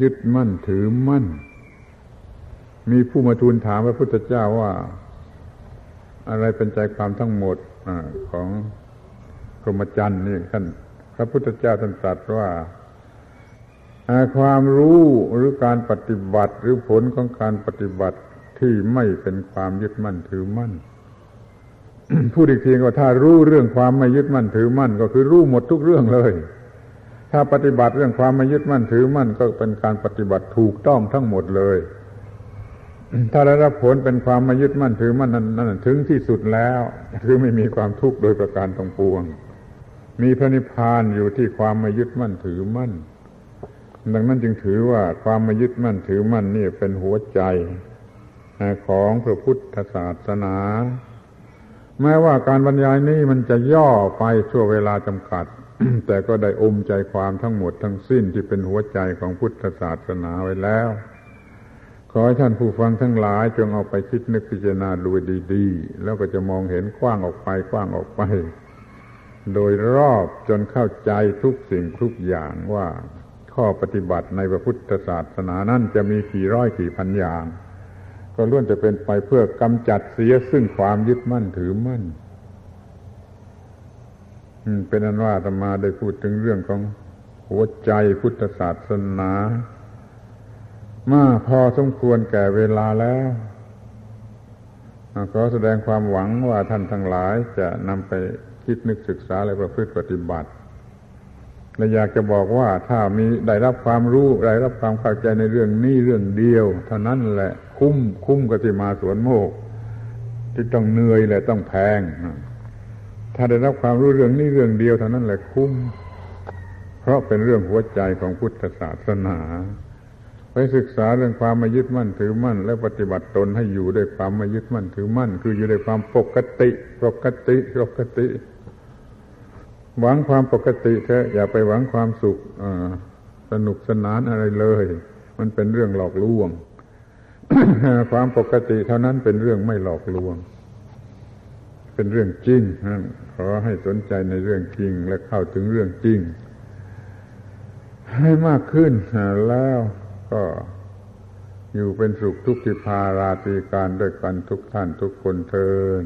[SPEAKER 1] ยึดมั่นถือมั่น มีผู้มาทูลถามพระพุทธเจ้าว่า อะไรเป็นใจความทั้งหมดอของกรมจันทร์นี่ท่านพระพุทธเจ้าท่านตรัสว่าความรู้หรือการปฏิบัติหรือผลของการปฏิบัติที่ไม่เป็นความยึดมั่นถือมั่น พูดอีกทีว่าถ้ารู้เรื่องความไม่ยึดมั่นถือมั่น ก็คือรู้หมดทุกเรื่องเลย ถ้าปฏิบัติเรื่องความไม่ยึดมั่นถือมั่น ก็เป็นการปฏิบัติถูกต้องทั้งหมดเลย ถ้าได้รับผลเป็นความไม่ยึดมั่นถือมั่นนั้นนั้นถึงที่สุดแล้วคือไม่มีความทุกข์โดยประการทั้งปวง มีพระนิพพานอยู่ที่ความไม่ยึดมั่นถือมั่น ดังนั้นจึงถือว่าความมายึดมั่นถือมั่นนี่เป็นหัวใจของพระพุทธศาสนา แม้ว่าการบรรยายนี้มันจะย่อไปชั่วเวลาจำกัด แต่ก็ได้อมใจความทั้งหมดทั้งสิ้นที่เป็นหัวใจของพุทธศาสนาไว้แล้ว ขอให้ท่านผู้ฟังทั้งหลายจงเอาไปคิดนึกพิจารณาดูดีๆ แล้วก็จะมองเห็นกว้างออกไปกว้างออกไป โดยรอบจนเข้าใจทุกสิ่งทุกอย่างว่าข้อปฏิบัติในพระพุทธศาสนานั้นจะมีกี่ร้อยกี่พันอย่าง ก็ล้วนจะเป็นไปเพื่อกำจัดเสียซึ่งความยึดมั่นถือมั่นเป็นอันว่าธรรมาได้พูดถึงเรื่องของหัวใจพุทธศาสนา มาพอสมควรแก่เวลาแล้วขอแสดงความหวังว่าท่านทั้งหลายจะนำไปคิดนึกศึกษาและประพฤติปฏิบัติ และอยากจะบอกว่าถ้ามีได้รับความรู้ได้รับความเข้าใจในเรื่องนี้เรื่องเดียว เท่านั้นแหละ คุ้ม คุ้มกับที่มาสวนโมก ที่ต้องเหนื่อยและต้องแพง ถ้าได้รับความรู้เรื่องนี้เรื่องเดียวเท่านั้นแหละคุ้ม เพราะเป็นเรื่องหัวใจของพุทธศาสนา ไปศึกษาเรื่องความมายึดมั่นถือมั่น และปฏิบัติตนให้อยู่ด้วยความมายึดมั่นถือมั่น คืออยู่ด้วยความปกติ ปกติปกติ หวังความปกติเถอะอย่าไปหวังความสุขสนุกสนานอะไรเลย มันเป็นเรื่องหลอกลวง ความปกติเท่านั้นเป็นเรื่องไม่หลอกลวง เป็นเรื่องจริงนั่นขอให้สนใจในเรื่องจริงและเข้าถึงเรื่องจริง ให้มากขึ้นแล้วก็อยู่เป็นสุขทุกทิพาราตีการด้วยกันทุกท่านทุกคนเทิน